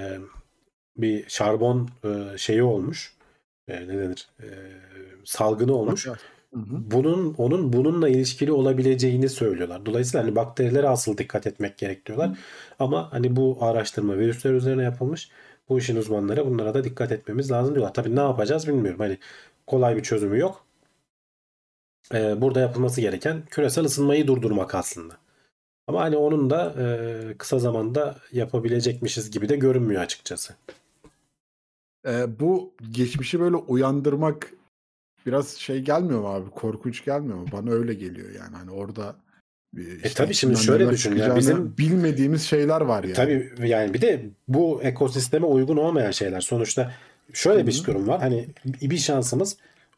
bir şarbon e, şeyi olmuş. E, ne denir? E, salgını olmuş. Bunun onun bununla ilişkili olabileceğini söylüyorlar. Dolayısıyla hani bakterilere asıl dikkat etmek gerek diyorlar. Hı. Ama hani bu araştırma virüsler üzerine yapılmış. Bu işin uzmanları bunlara da dikkat etmemiz lazım diyorlar. Tabii ne yapacağız bilmiyorum. Hani kolay bir çözümü yok. Ee, burada yapılması gereken küresel ısınmayı durdurmak aslında. Ama hani onun da e, kısa zamanda yapabilecekmişiz gibi de görünmüyor açıkçası. Ee, bu geçmişi böyle uyandırmak biraz şey gelmiyor mu abi? Korkunç gelmiyor mu? Bana öyle geliyor yani. Hani orada işte e tabii şimdi şöyle düşün ya bizim bilmediğimiz şeyler var yani. Tabii yani bir de bu ekosisteme uygun olmayan şeyler. Sonuçta şöyle Hı-hı. bir durum var. Hani bir şansımız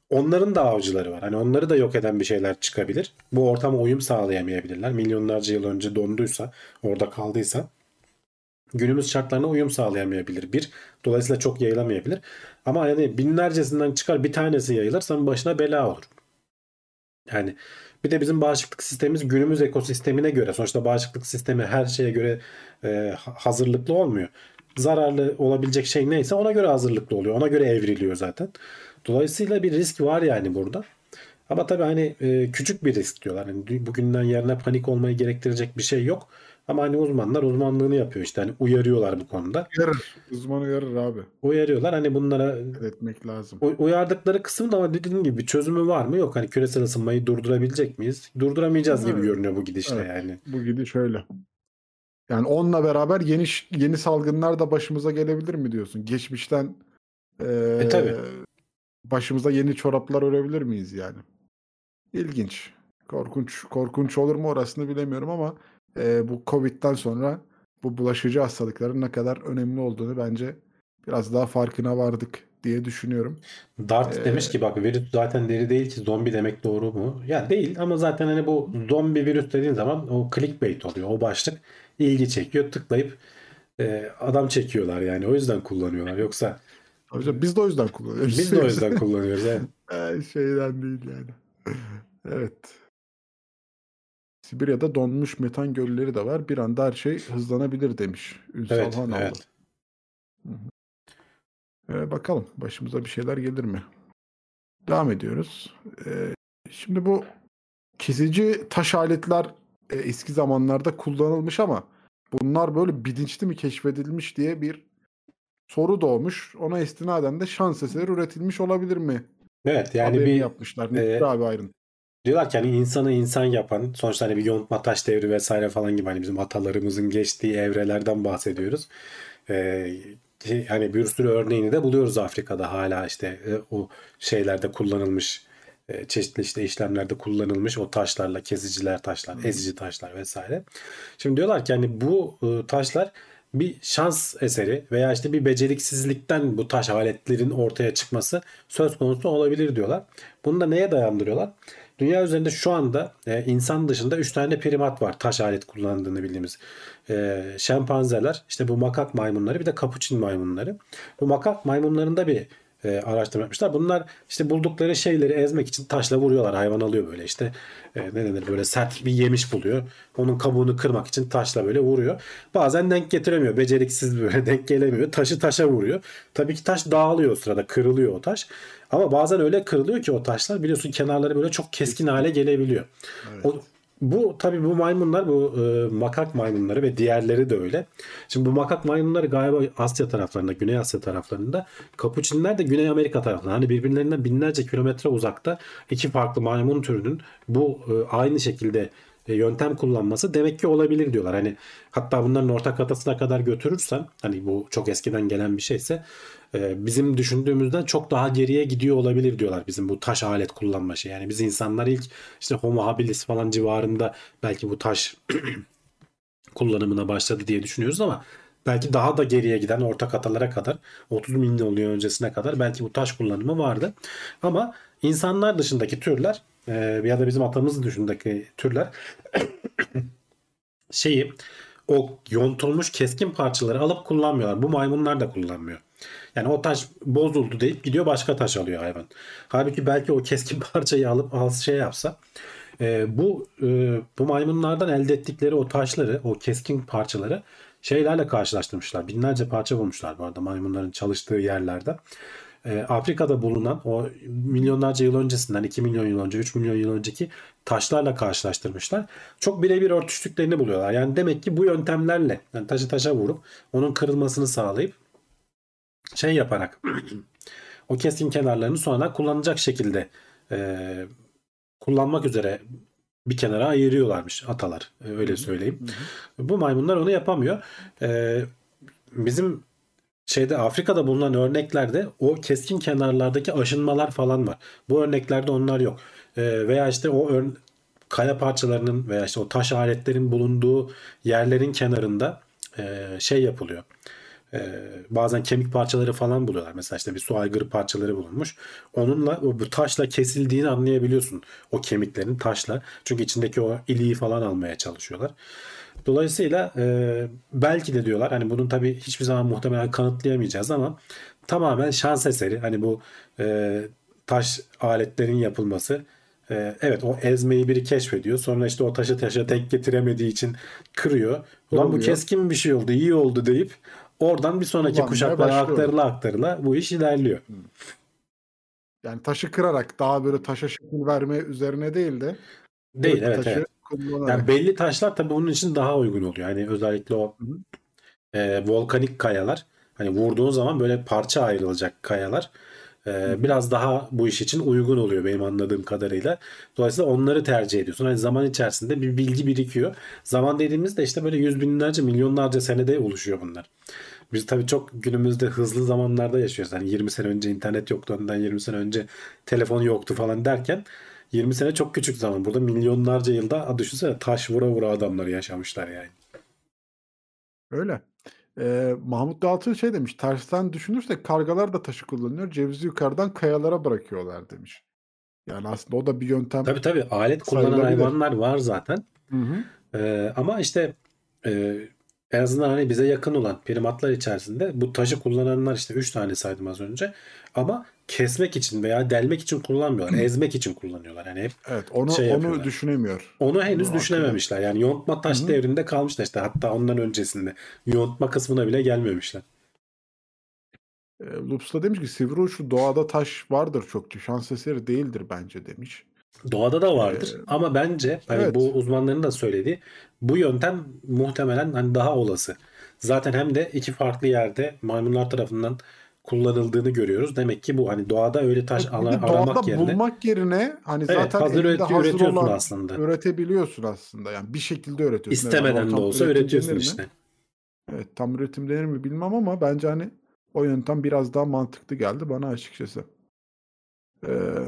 onların da avcıları var. Hani onları da yok eden bir şeyler çıkabilir. Bu ortama uyum sağlayamayabilirler. Milyonlarca yıl önce donduysa, orada kaldıysa günümüz şartlarına uyum sağlayamayabilir. Bir, dolayısıyla çok yayılamayabilir. Ama yani binlercesinden çıkar bir tanesi yayılırsa başına bela olur. Yani bir de bizim bağışıklık sistemimiz günümüz ekosistemine göre sonuçta bağışıklık sistemi her şeye göre e, hazırlıklı olmuyor. Zararlı olabilecek şey neyse ona göre hazırlıklı oluyor. Ona göre evriliyor zaten. Dolayısıyla bir risk var yani burada. Ama tabii hani e, küçük bir risk diyorlar. Yani bugünden yarına panik olmayı gerektirecek bir şey yok. Ama hani uzmanlar uzmanlığını yapıyor işte. Hani uyarıyorlar bu konuda. Uyarır. Uzman uyarır abi. Uyarıyorlar. Hani bunlara etmek lazım. Uyardıkları kısım da ama dediğim gibi çözümü var mı? Yok. Hani küresel ısınmayı durdurabilecek miyiz? Durduramayacağız evet. gibi görünüyor bu gidişle evet. yani. Bu gidiş öyle. Yani onunla beraber yeni yeni salgınlar da başımıza gelebilir mi diyorsun? Geçmişten e, e tabii. başımıza yeni çoraplar örebilir miyiz yani? İlginç. Korkunç korkunç olur mu orasını bilemiyorum ama e, bu Covid'den sonra bu bulaşıcı hastalıkların ne kadar önemli olduğunu bence biraz daha farkına vardık diye düşünüyorum. Dart ee, demiş ki bak virüs zaten deri değil ki zombi demek doğru mu? Ya değil ama zaten hani bu zombi virüs dediğin zaman o clickbait oluyor. O başlık ilgi çekiyor. Tıklayıp e, adam çekiyorlar yani. O yüzden kullanıyorlar. Yoksa Hocam biz de o yüzden kullanıyoruz. Biz de o yüzden kullanıyoruz. Yani. Şeyden değil yani. evet. Sibirya'da donmuş metan gölleri de var. Bir anda her şey hızlanabilir demiş Ünsal evet, Hanoğlu. Evet. Ee, bakalım başımıza bir şeyler gelir mi? Devam ediyoruz. Ee, şimdi bu kesici taş aletler e, eski zamanlarda kullanılmış ama bunlar böyle bilinçli mi keşfedilmiş diye bir soru doğmuş. Ona istinaden de şans eseri üretilmiş olabilir mi? Evet yani Haberini bir yapmışlar. Ne e, abi ayrıntı. Diyorlar ki hani insanı insan yapan sonuçta hani bir yontma taş devri vesaire falan gibi hani bizim atalarımızın geçtiği evrelerden bahsediyoruz. Ee, hani bir sürü örneğini de buluyoruz Afrika'da hala işte e, o şeylerde kullanılmış e, çeşitli işte işlemlerde kullanılmış o taşlarla kesiciler taşlar, ezici taşlar vesaire. Şimdi diyorlar ki hani bu e, taşlar bir şans eseri veya işte bir beceriksizlikten bu taş aletlerin ortaya çıkması söz konusu olabilir diyorlar. Bunu da neye dayandırıyorlar? Dünya üzerinde şu anda e, insan dışında 3 tane primat var taş alet kullandığını bildiğimiz. E, şempanzeler, işte bu makak maymunları bir de kapuçin maymunları. Bu makak maymunlarında bir e, araştırma yapmışlar. Bunlar işte buldukları şeyleri ezmek için taşla vuruyorlar. Hayvan alıyor böyle işte e, ne denir böyle sert bir yemiş buluyor. Onun kabuğunu kırmak için taşla böyle vuruyor. Bazen denk getiremiyor. Beceriksiz böyle denk gelemiyor. Taşı taşa vuruyor. Tabii ki taş dağılıyor o sırada. Kırılıyor o taş. Ama bazen öyle kırılıyor ki o taşlar biliyorsun kenarları böyle çok keskin hale gelebiliyor. O, bu tabii bu maymunlar bu e, makak maymunları ve diğerleri de öyle. Şimdi bu makak maymunları galiba Asya taraflarında, Güney Asya taraflarında, kapuçinler de Güney Amerika taraflarında. Hani birbirlerinden binlerce kilometre uzakta iki farklı maymun türünün bu e, aynı şekilde yöntem kullanması demek ki olabilir diyorlar. Hani hatta bunların ortak atasına kadar götürürsen hani bu çok eskiden gelen bir şeyse e, bizim düşündüğümüzden çok daha geriye gidiyor olabilir diyorlar bizim bu taş alet kullanma şey. Yani biz insanlar ilk işte Homo habilis falan civarında belki bu taş kullanımına başladı diye düşünüyoruz ama belki daha da geriye giden ortak atalara kadar 30 milyon yıl öncesine kadar belki bu taş kullanımı vardı. Ama insanlar dışındaki türler e, ya da bizim atamız dışındaki türler şeyi o yontulmuş keskin parçaları alıp kullanmıyorlar. Bu maymunlar da kullanmıyor. Yani o taş bozuldu deyip gidiyor başka taş alıyor hayvan. Halbuki belki o keskin parçayı alıp al şey yapsa e, bu e, bu maymunlardan elde ettikleri o taşları, o keskin parçaları şeylerle karşılaştırmışlar. Binlerce parça bulmuşlar bu arada maymunların çalıştığı yerlerde. E, Afrika'da bulunan o milyonlarca yıl öncesinden 2 milyon yıl önce 3 milyon yıl önceki taşlarla karşılaştırmışlar. Çok birebir örtüştüklerini buluyorlar. Yani demek ki bu yöntemlerle yani taşı taşa vurup onun kırılmasını sağlayıp şey yaparak o keskin kenarlarını sonra kullanacak şekilde e, kullanmak üzere bir kenara ayırıyorlarmış atalar. E, Öyle söyleyeyim. Bu maymunlar onu yapamıyor. E, bizim şeyde Afrika'da bulunan örneklerde o keskin kenarlardaki aşınmalar falan var. Bu örneklerde onlar yok. E, veya işte o ör- kaya parçalarının veya işte o taş aletlerin bulunduğu yerlerin kenarında e, şey yapılıyor. E, bazen kemik parçaları falan buluyorlar. Mesela işte bir su aygırı parçaları bulunmuş. Onunla o bu taşla kesildiğini anlayabiliyorsun. O kemiklerin taşla. Çünkü içindeki o iliği falan almaya çalışıyorlar. Dolayısıyla e, belki de diyorlar hani bunun tabii hiçbir zaman muhtemelen kanıtlayamayacağız ama tamamen şans eseri. Hani bu e, taş aletlerin yapılması e, evet o ezmeyi biri keşfediyor. Sonra işte o taşı taşa denk getiremediği için kırıyor. Ulan bu keskin bir şey oldu, iyi oldu deyip oradan bir sonraki kuşaklara aktarıla aktarıla bu iş ilerliyor. Yani taşı kırarak daha böyle taşa şekil verme üzerine değil de Değil evet taşı evet. Kullanarak. Yani belli taşlar tabii bunun için daha uygun oluyor. Yani özellikle o e, volkanik kayalar hani vurduğun zaman böyle parça ayrılacak kayalar e, biraz daha bu iş için uygun oluyor benim anladığım kadarıyla. Dolayısıyla onları tercih ediyorsun. Hani zaman içerisinde bir bilgi birikiyor. Zaman dediğimizde işte böyle yüz binlerce milyonlarca senede oluşuyor bunlar. Biz tabii çok günümüzde hızlı zamanlarda yaşıyoruz. Hani 20 sene önce internet yoktu, ondan 20 sene önce telefon yoktu falan derken 20 sene çok küçük zaman. Burada milyonlarca yılda düşünsene taş vura vura adamlar yaşamışlar yani. Öyle. Ee, Mahmut Daltı şey demiş. Tersten düşünürsek kargalar da taşı kullanıyor. Cevizi yukarıdan kayalara bırakıyorlar demiş. Yani aslında o da bir yöntem. Tabii tabii alet kullanan hayvanlar var zaten. Hı hı. Ee, ama işte e, en azından hani bize yakın olan primatlar içerisinde bu taşı kullananlar işte 3 tane saydım az önce. Ama kesmek için veya delmek için kullanmıyorlar. ezmek için kullanıyorlar. Yani hep Evet onu Şey onu yapıyorlar. düşünemiyor. onu henüz Bunu düşünememişler. Yani yontma taş Hı hı. devrinde kalmışlar işte. Hatta ondan öncesinde. Yontma kısmına bile gelmemişler. E, Lups da demiş ki sivri uçlu doğada taş vardır çokça. Şans eseri değildir bence demiş. Doğada da vardır Ee, ama bence hani evet. bu uzmanların da söylediği bu yöntem muhtemelen hani daha olası. Zaten hem de iki farklı yerde maymunlar tarafından kullanıldığını görüyoruz. Demek ki bu hani doğada öyle taş ala- de aramak doğada yerine bulmak yerine hani evet, zaten hazır elinde hazır üretiyorsun olan aslında. üretebiliyorsun aslında. Yani bir şekilde üretiyorsun. İstemeden de olsa üretiyorsun mi? işte. Evet tam üretim denir mi bilmem ama bence hani o yöntem biraz daha mantıklı geldi bana açıkçası. Ee,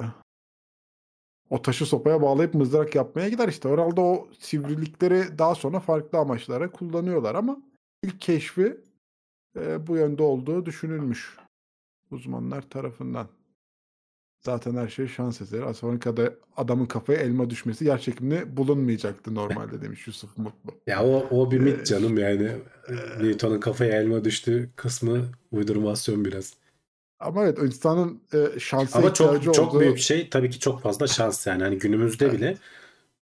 o taşı sopaya bağlayıp mızrak yapmaya gider işte. Herhalde o sivrilikleri daha sonra farklı amaçlara kullanıyorlar ama ilk keşfi e, bu yönde olduğu düşünülmüş uzmanlar tarafından. Zaten her şey şans eseri. Asanka'da adamın kafaya elma düşmesi yer çekimli bulunmayacaktı normalde demiş Yusuf Mutlu. Ya o, o bir mit canım yani. Newton'un kafaya elma düştü kısmı uydurmasyon biraz. Ama evet insanın e, şansa Ama çok çok olduğu büyük şey tabii ki çok fazla şans yani. Hani günümüzde Evet. bile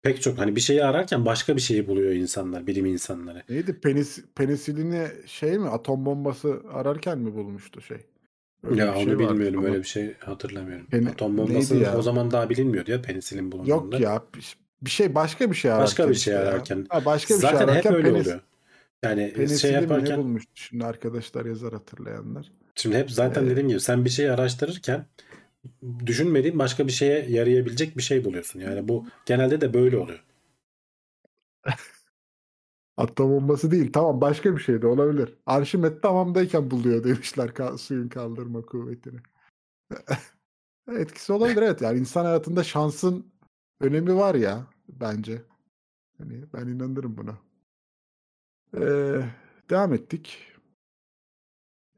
pek çok hani bir şeyi ararken başka bir şeyi buluyor insanlar, bilim insanları. neydi? Penis, penisilini şey mi atom bombası ararken mi bulmuştu şey? Öyle ya onu şey bilmiyorum ama- öyle bir şey hatırlamıyorum. Peni- Atom bombası o zaman daha bilinmiyordu ya penisilin bulunduğunda. Yok ya bir- şey başka bir şey ararken. Başka bir şey işte ya. ararken. Ha, başka bir Zaten şey hep ararken öyle penis, oluyor. Yani Penisilin şey mi ne yaparken bulmuştu şimdi arkadaşlar yazar hatırlayanlar. Şimdi hep zaten dediğim gibi sen bir şeyi araştırırken düşünmediğin başka bir şeye yarayabilecek bir şey buluyorsun. Yani bu genelde de böyle oluyor. Atom bombası değil tamam başka bir şey de olabilir. Arşimet tamamdayken buluyor demişler ka- suyun kaldırma kuvvetini. Etkisi olabilir evet yani insan hayatında şansın önemi var ya bence. Hani ben inanırım buna. Ee, devam ettik.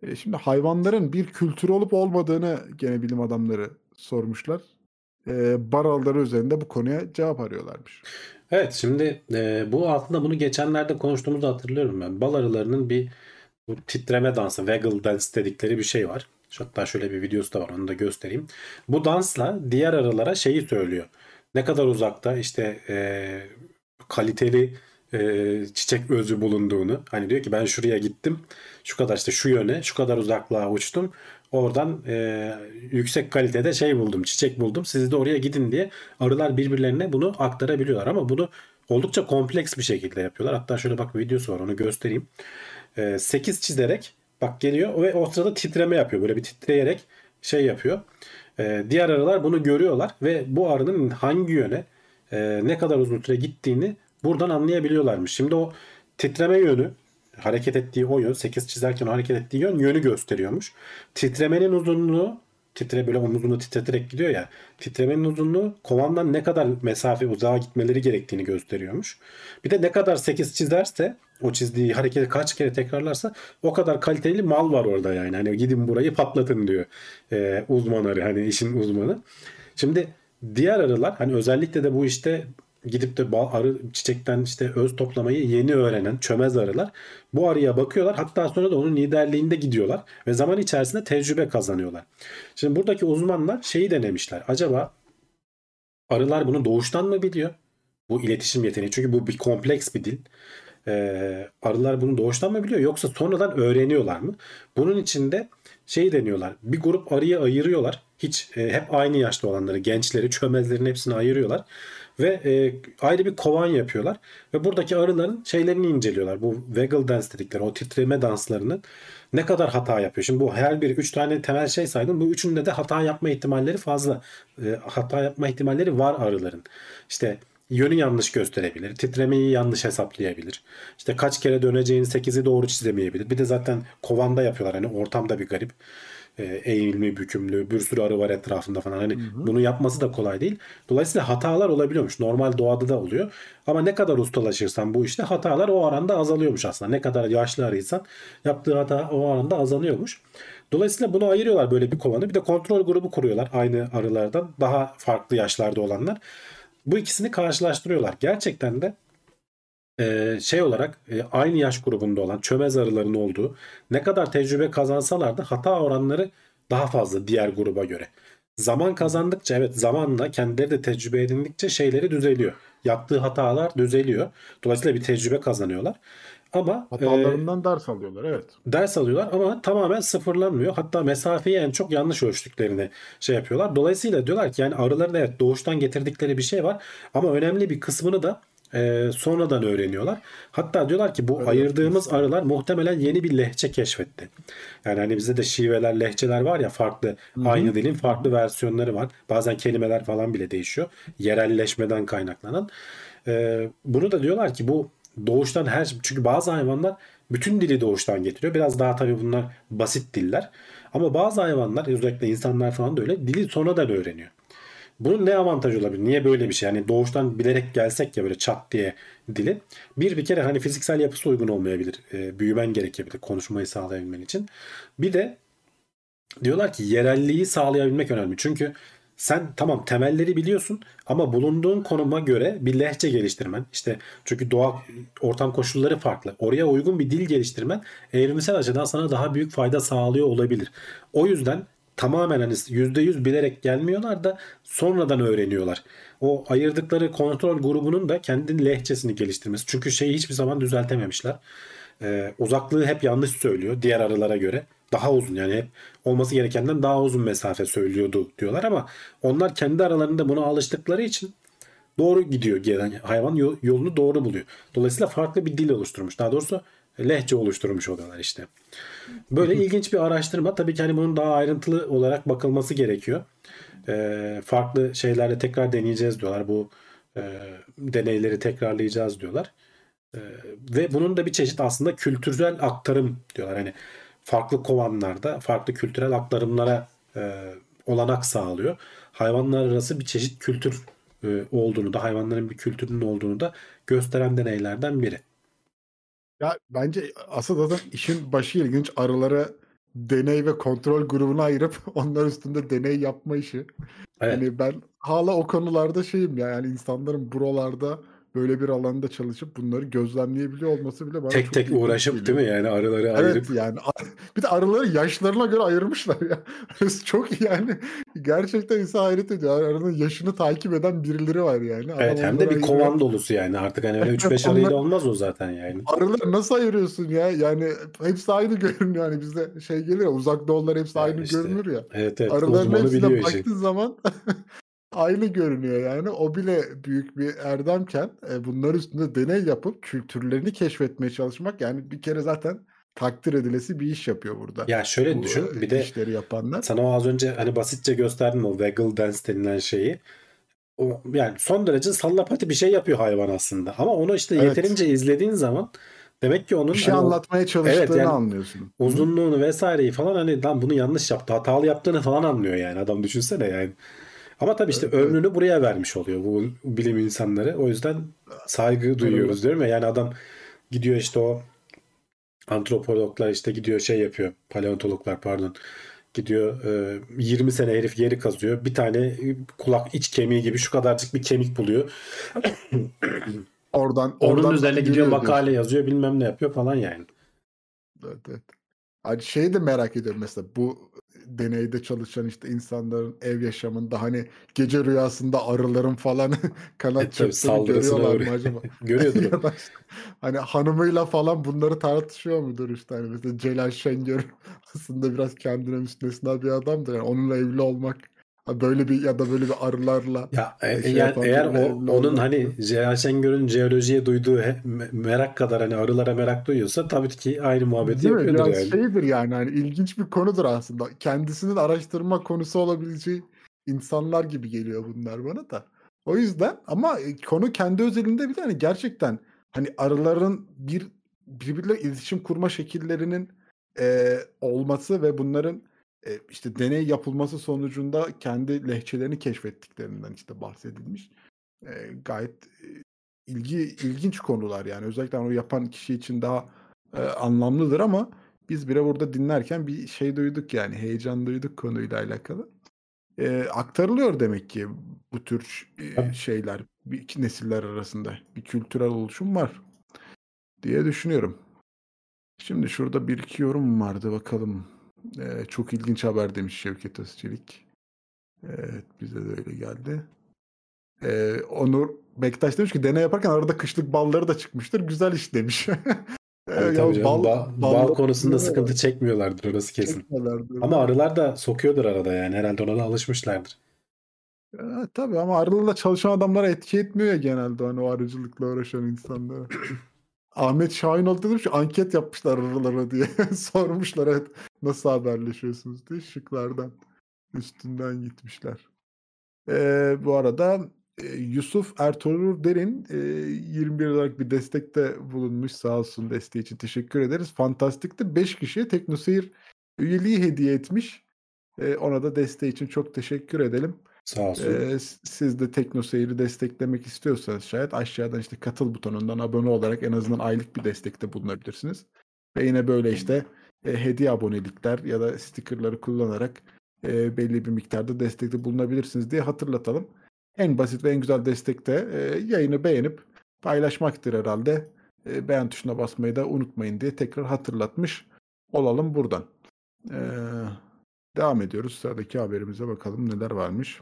Ee, şimdi hayvanların bir kültürü olup olmadığını gene bilim adamları sormuşlar. Ee, bar araları üzerinde bu konuya cevap arıyorlarmış. Evet şimdi e, bu aslında bunu geçenlerde konuştuğumuzu hatırlıyorum ben. Bal arılarının bir bu titreme dansı, waggle dance dedikleri bir şey var. Hatta şöyle bir videosu da var onu da göstereyim. Bu dansla diğer arılara şeyi söylüyor. Ne kadar uzakta işte e, kaliteli e, çiçek özü bulunduğunu. Hani diyor ki ben şuraya gittim. Şu kadar işte şu yöne, şu kadar uzaklığa uçtum. Oradan e, yüksek kalitede şey buldum, çiçek buldum. Siz de oraya gidin diye arılar birbirlerine bunu aktarabiliyorlar. Ama bunu oldukça kompleks bir şekilde yapıyorlar. Hatta şöyle bak videosu var onu göstereyim. 8 çizerek bak geliyor ve o sırada titreme yapıyor. Böyle bir titreyerek şey yapıyor. E, diğer arılar bunu görüyorlar ve bu arının hangi yöne e, ne kadar uzun süre gittiğini buradan anlayabiliyorlarmış. Şimdi o titreme yönü hareket ettiği o yön 8 çizerken hareket ettiği yön yönü gösteriyormuş. Titremenin uzunluğu titre böyle omuzunu titreterek gidiyor ya. Titremenin uzunluğu kovandan ne kadar mesafe uzağa gitmeleri gerektiğini gösteriyormuş. Bir de ne kadar 8 çizerse o çizdiği hareketi kaç kere tekrarlarsa o kadar kaliteli mal var orada yani. Hani gidin burayı patlatın diyor ee, uzman arı hani işin uzmanı. Şimdi diğer arılar hani özellikle de bu işte gidip de bal, arı çiçekten işte öz toplamayı yeni öğrenen çömez arılar bu arıya bakıyorlar. Hatta sonra da onun liderliğinde gidiyorlar ve zaman içerisinde tecrübe kazanıyorlar. Şimdi buradaki uzmanlar şeyi denemişler. Acaba arılar bunu doğuştan mı biliyor? Bu iletişim yeteneği. Çünkü bu bir kompleks bir dil. Ee, arılar bunu doğuştan mı biliyor yoksa sonradan öğreniyorlar mı? Bunun için de şey deniyorlar. Bir grup arıyı ayırıyorlar. Hiç e, hep aynı yaşta olanları, gençleri, çömezlerin hepsini ayırıyorlar ve e, ayrı bir kovan yapıyorlar ve buradaki arıların şeylerini inceliyorlar. Bu waggle dance dedikleri o titreme danslarının ne kadar hata yapıyor. Şimdi bu her biri 3 tane temel şey saydım. Bu üçünde de hata yapma ihtimalleri fazla. E, hata yapma ihtimalleri var arıların. İşte yönü yanlış gösterebilir. Titremeyi yanlış hesaplayabilir. İşte kaç kere döneceğini 8'i doğru çizemeyebilir. Bir de zaten kovanda yapıyorlar. Hani ortamda bir garip. E, bükümlü, bir sürü arı var etrafında falan. Hani bunu yapması da kolay değil. Dolayısıyla hatalar olabiliyormuş. Normal doğada da oluyor. Ama ne kadar ustalaşırsan bu işte hatalar o oranda azalıyormuş aslında. Ne kadar yaşlı arıysan yaptığı hata o oranda azalıyormuş. Dolayısıyla bunu ayırıyorlar böyle bir kovanı. Bir de kontrol grubu kuruyorlar aynı arılardan. Daha farklı yaşlarda olanlar. Bu ikisini karşılaştırıyorlar. Gerçekten de e, şey olarak e, aynı yaş grubunda olan çömez arıların olduğu ne kadar tecrübe kazansalar da hata oranları daha fazla diğer gruba göre. Zaman kazandıkça evet zamanla kendileri de tecrübe edindikçe şeyleri düzeliyor. Yaptığı hatalar düzeliyor. Dolayısıyla bir tecrübe kazanıyorlar. Ama e, Hatalarından ders alıyorlar evet. ders alıyorlar ama tamamen sıfırlanmıyor. Hatta mesafeyi en çok yanlış ölçtüklerini şey yapıyorlar. Dolayısıyla diyorlar ki yani arıların evet doğuştan getirdikleri bir şey var ama önemli bir kısmını da e, sonradan öğreniyorlar. Hatta diyorlar ki bu Evet. ayırdığımız arılar muhtemelen yeni bir lehçe keşfetti. Yani hani bizde de şiveler, lehçeler var ya farklı aynı dilin farklı versiyonları var. Bazen kelimeler falan bile değişiyor. Yerelleşmeden kaynaklanan. E, bunu da diyorlar ki bu doğuştan her çünkü bazı hayvanlar bütün dili doğuştan getiriyor. Biraz daha tabii bunlar basit diller. Ama bazı hayvanlar özellikle insanlar falan da öyle dili sonradan öğreniyor. Bunun ne avantajı olabilir? Niye böyle bir şey? Yani doğuştan bilerek gelsek ya böyle çat diye dili. Bir bir kere hani fiziksel yapısı uygun olmayabilir. E, büyümen gerekebilir konuşmayı sağlayabilmen için. Bir de diyorlar ki yerelliği sağlayabilmek önemli. Çünkü sen tamam temelleri biliyorsun ama bulunduğun konuma göre bir lehçe geliştirmen işte çünkü doğa ortam koşulları farklı. Oraya uygun bir dil geliştirmen evrimsel açıdan sana daha büyük fayda sağlıyor olabilir. O yüzden tamamen hani %100 bilerek gelmiyorlar da sonradan öğreniyorlar. O ayırdıkları kontrol grubunun da kendi lehçesini geliştirmesi. Çünkü şeyi hiçbir zaman düzeltememişler. Ee, uzaklığı hep yanlış söylüyor diğer arılara göre. Daha uzun yani hep olması gerekenden daha uzun mesafe söylüyordu diyorlar ama onlar kendi aralarında buna alıştıkları için doğru gidiyor gelen hayvan yol- yolunu doğru buluyor. Dolayısıyla farklı bir dil oluşturmuş. Daha doğrusu lehçe oluşturmuş oluyorlar işte. Böyle ilginç bir araştırma. Tabii ki hani bunun daha ayrıntılı olarak bakılması gerekiyor. Ee, farklı şeylerle tekrar deneyeceğiz diyorlar. Bu e, deneyleri tekrarlayacağız diyorlar. Ee, ve bunun da bir çeşit aslında kültürel aktarım diyorlar. Hani farklı kovanlarda farklı kültürel aktarımlara e, olanak sağlıyor. Hayvanlar arası bir çeşit kültür e, olduğunu da hayvanların bir kültürünün olduğunu da gösteren deneylerden biri. Ya bence asıl zaten işin başı ilginç arılara deney ve kontrol grubuna ayırıp onlar üstünde deney yapma işi. Evet. Yani ben hala o konularda şeyim ya yani insanların buralarda böyle bir alanda çalışıp bunları gözlemleyebiliyor olması bile bana tek çok tek uğraşıp geliyor. değil mi yani arıları Evet ayırıp yani bir de arıları yaşlarına göre ayırmışlar ya. Çok yani gerçekten insan hayret ediyor. Arının yaşını takip eden birileri var yani. Evet hem de bir kovan dolusu yani artık hani öyle Evet, 3-5 onlar- arıyla olmaz o zaten yani. Arıları nasıl ayırıyorsun ya? Yani hepsi aynı görünüyor. Yani bizde şey gelir ya uzak doğular hepsi Ya aynı işte, görünür ya. Evet evet Arıların uzmanı hepsine baktığın zaman aynı görünüyor yani. O bile büyük bir erdemken e, bunlar üstünde deney yapıp kültürlerini keşfetmeye çalışmak yani bir kere zaten takdir edilesi bir iş yapıyor burada. Ya şöyle Bu, düşün e, bir de işleri yapanlar. sana az önce hani basitçe gösterdim o waggle dance denilen şeyi. O, yani son derece sallapati bir şey yapıyor hayvan aslında. Ama onu işte Evet. yeterince izlediğin zaman demek ki onun Bir şey hani anlatmaya çalıştığını yani anlıyorsun. Uzunluğunu vesaireyi falan hani lan bunu yanlış yaptı, hatalı yaptığını falan anlıyor yani adam düşünsene yani. Ama tabii işte Evet, evet. ömrünü buraya vermiş oluyor bu bilim insanları. O yüzden saygı duyuyoruz diyorum ya. Yani adam gidiyor işte o antropologlar işte gidiyor şey yapıyor. Paleontologlar pardon. Gidiyor e, 20 sene herif yeri kazıyor. Bir tane kulak iç kemiği gibi şu kadarcık bir kemik buluyor. Oradan, Onun oradan üzerine gidiyor makale yazıyor bilmem ne yapıyor falan yani. Evet, evet. Hani şeyi de merak ediyorum mesela bu deneyde çalışan işte insanların ev yaşamında hani gece rüyasında arıların falan E, kanat tabii çırptığını görüyorlar mı acaba? Görüyordur. ya da işte hani hanımıyla falan bunları tartışıyor mudur işte hani mesela Celal Şengör aslında biraz kendine müstesna bir adamdır yani onunla evli olmak böyle bir ya da böyle bir arılarla Ya e, şey yani eğer o onun hani? Celal Şengör'ün jeolojiye duyduğu he- me- merak kadar hani arılara merak duyuyorsa tabii ki aynı muhabbeti Değil yapıyordur yani. şeydir yani hani ilginç bir konudur aslında. Kendisinin araştırma konusu olabileceği insanlar gibi geliyor bunlar bana da. O yüzden ama e, konu kendi özelinde bir hani gerçekten hani arıların bir birbirle iletişim kurma şekillerinin e, olması ve bunların e, işte deney yapılması sonucunda kendi lehçelerini keşfettiklerinden işte bahsedilmiş. E, gayet e, ilgi ilginç konular yani özellikle onu yapan kişi için daha e, anlamlıdır ama biz bile burada dinlerken bir şey duyduk yani heyecan duyduk konuyla alakalı. E, aktarılıyor demek ki bu tür e, şeyler bir iki nesiller arasında bir kültürel oluşum var diye düşünüyorum. Şimdi şurada bir iki yorum vardı bakalım. E, çok ilginç haber demiş Şevket Özçelik. Evet bize de öyle geldi. Ee, Onur Bektaş demiş ki deney yaparken arada kışlık balları da çıkmıştır. Güzel iş demiş. Ee, Tabii ya tabii bal- Ba- balları bal konusunda sıkıntı çekmiyorlardır orası kesin. çekmelerdir. Ama arılar da sokuyordur arada yani herhalde ona da alışmışlardır. Ha, tabii ama arılarla çalışan adamlara etki etmiyor ya genelde hani o arıcılıkla uğraşan insanlara. Ahmet Şahinoğlu demiş ki anket yapmışlar arılara diye. Sormuşlar evet nasıl haberleşiyorsunuz diye şıklardan üstünden gitmişler. Ee, bu arada Yusuf Ertuğrul Derin e, 21 olarak bir destekte bulunmuş. Sağ olsun desteği için teşekkür ederiz. Fantastik'te 5 kişiye Teknoseyir üyeliği hediye etmiş. Ona da desteği için çok teşekkür edelim. Sağ olsun. Ee, siz de TeknoSeyir'i desteklemek istiyorsanız şayet aşağıdan işte katıl butonundan abone olarak en azından aylık bir destekte bulunabilirsiniz. Ve yine böyle işte e, hediye abonelikler ya da stickerları kullanarak e, belli bir miktarda destekte bulunabilirsiniz diye hatırlatalım. En basit ve en güzel destekte e, yayını beğenip paylaşmaktır herhalde. E, beğen tuşuna basmayı da unutmayın diye tekrar hatırlatmış olalım buradan. Ee, devam ediyoruz. Sıradaki haberimize bakalım neler varmış.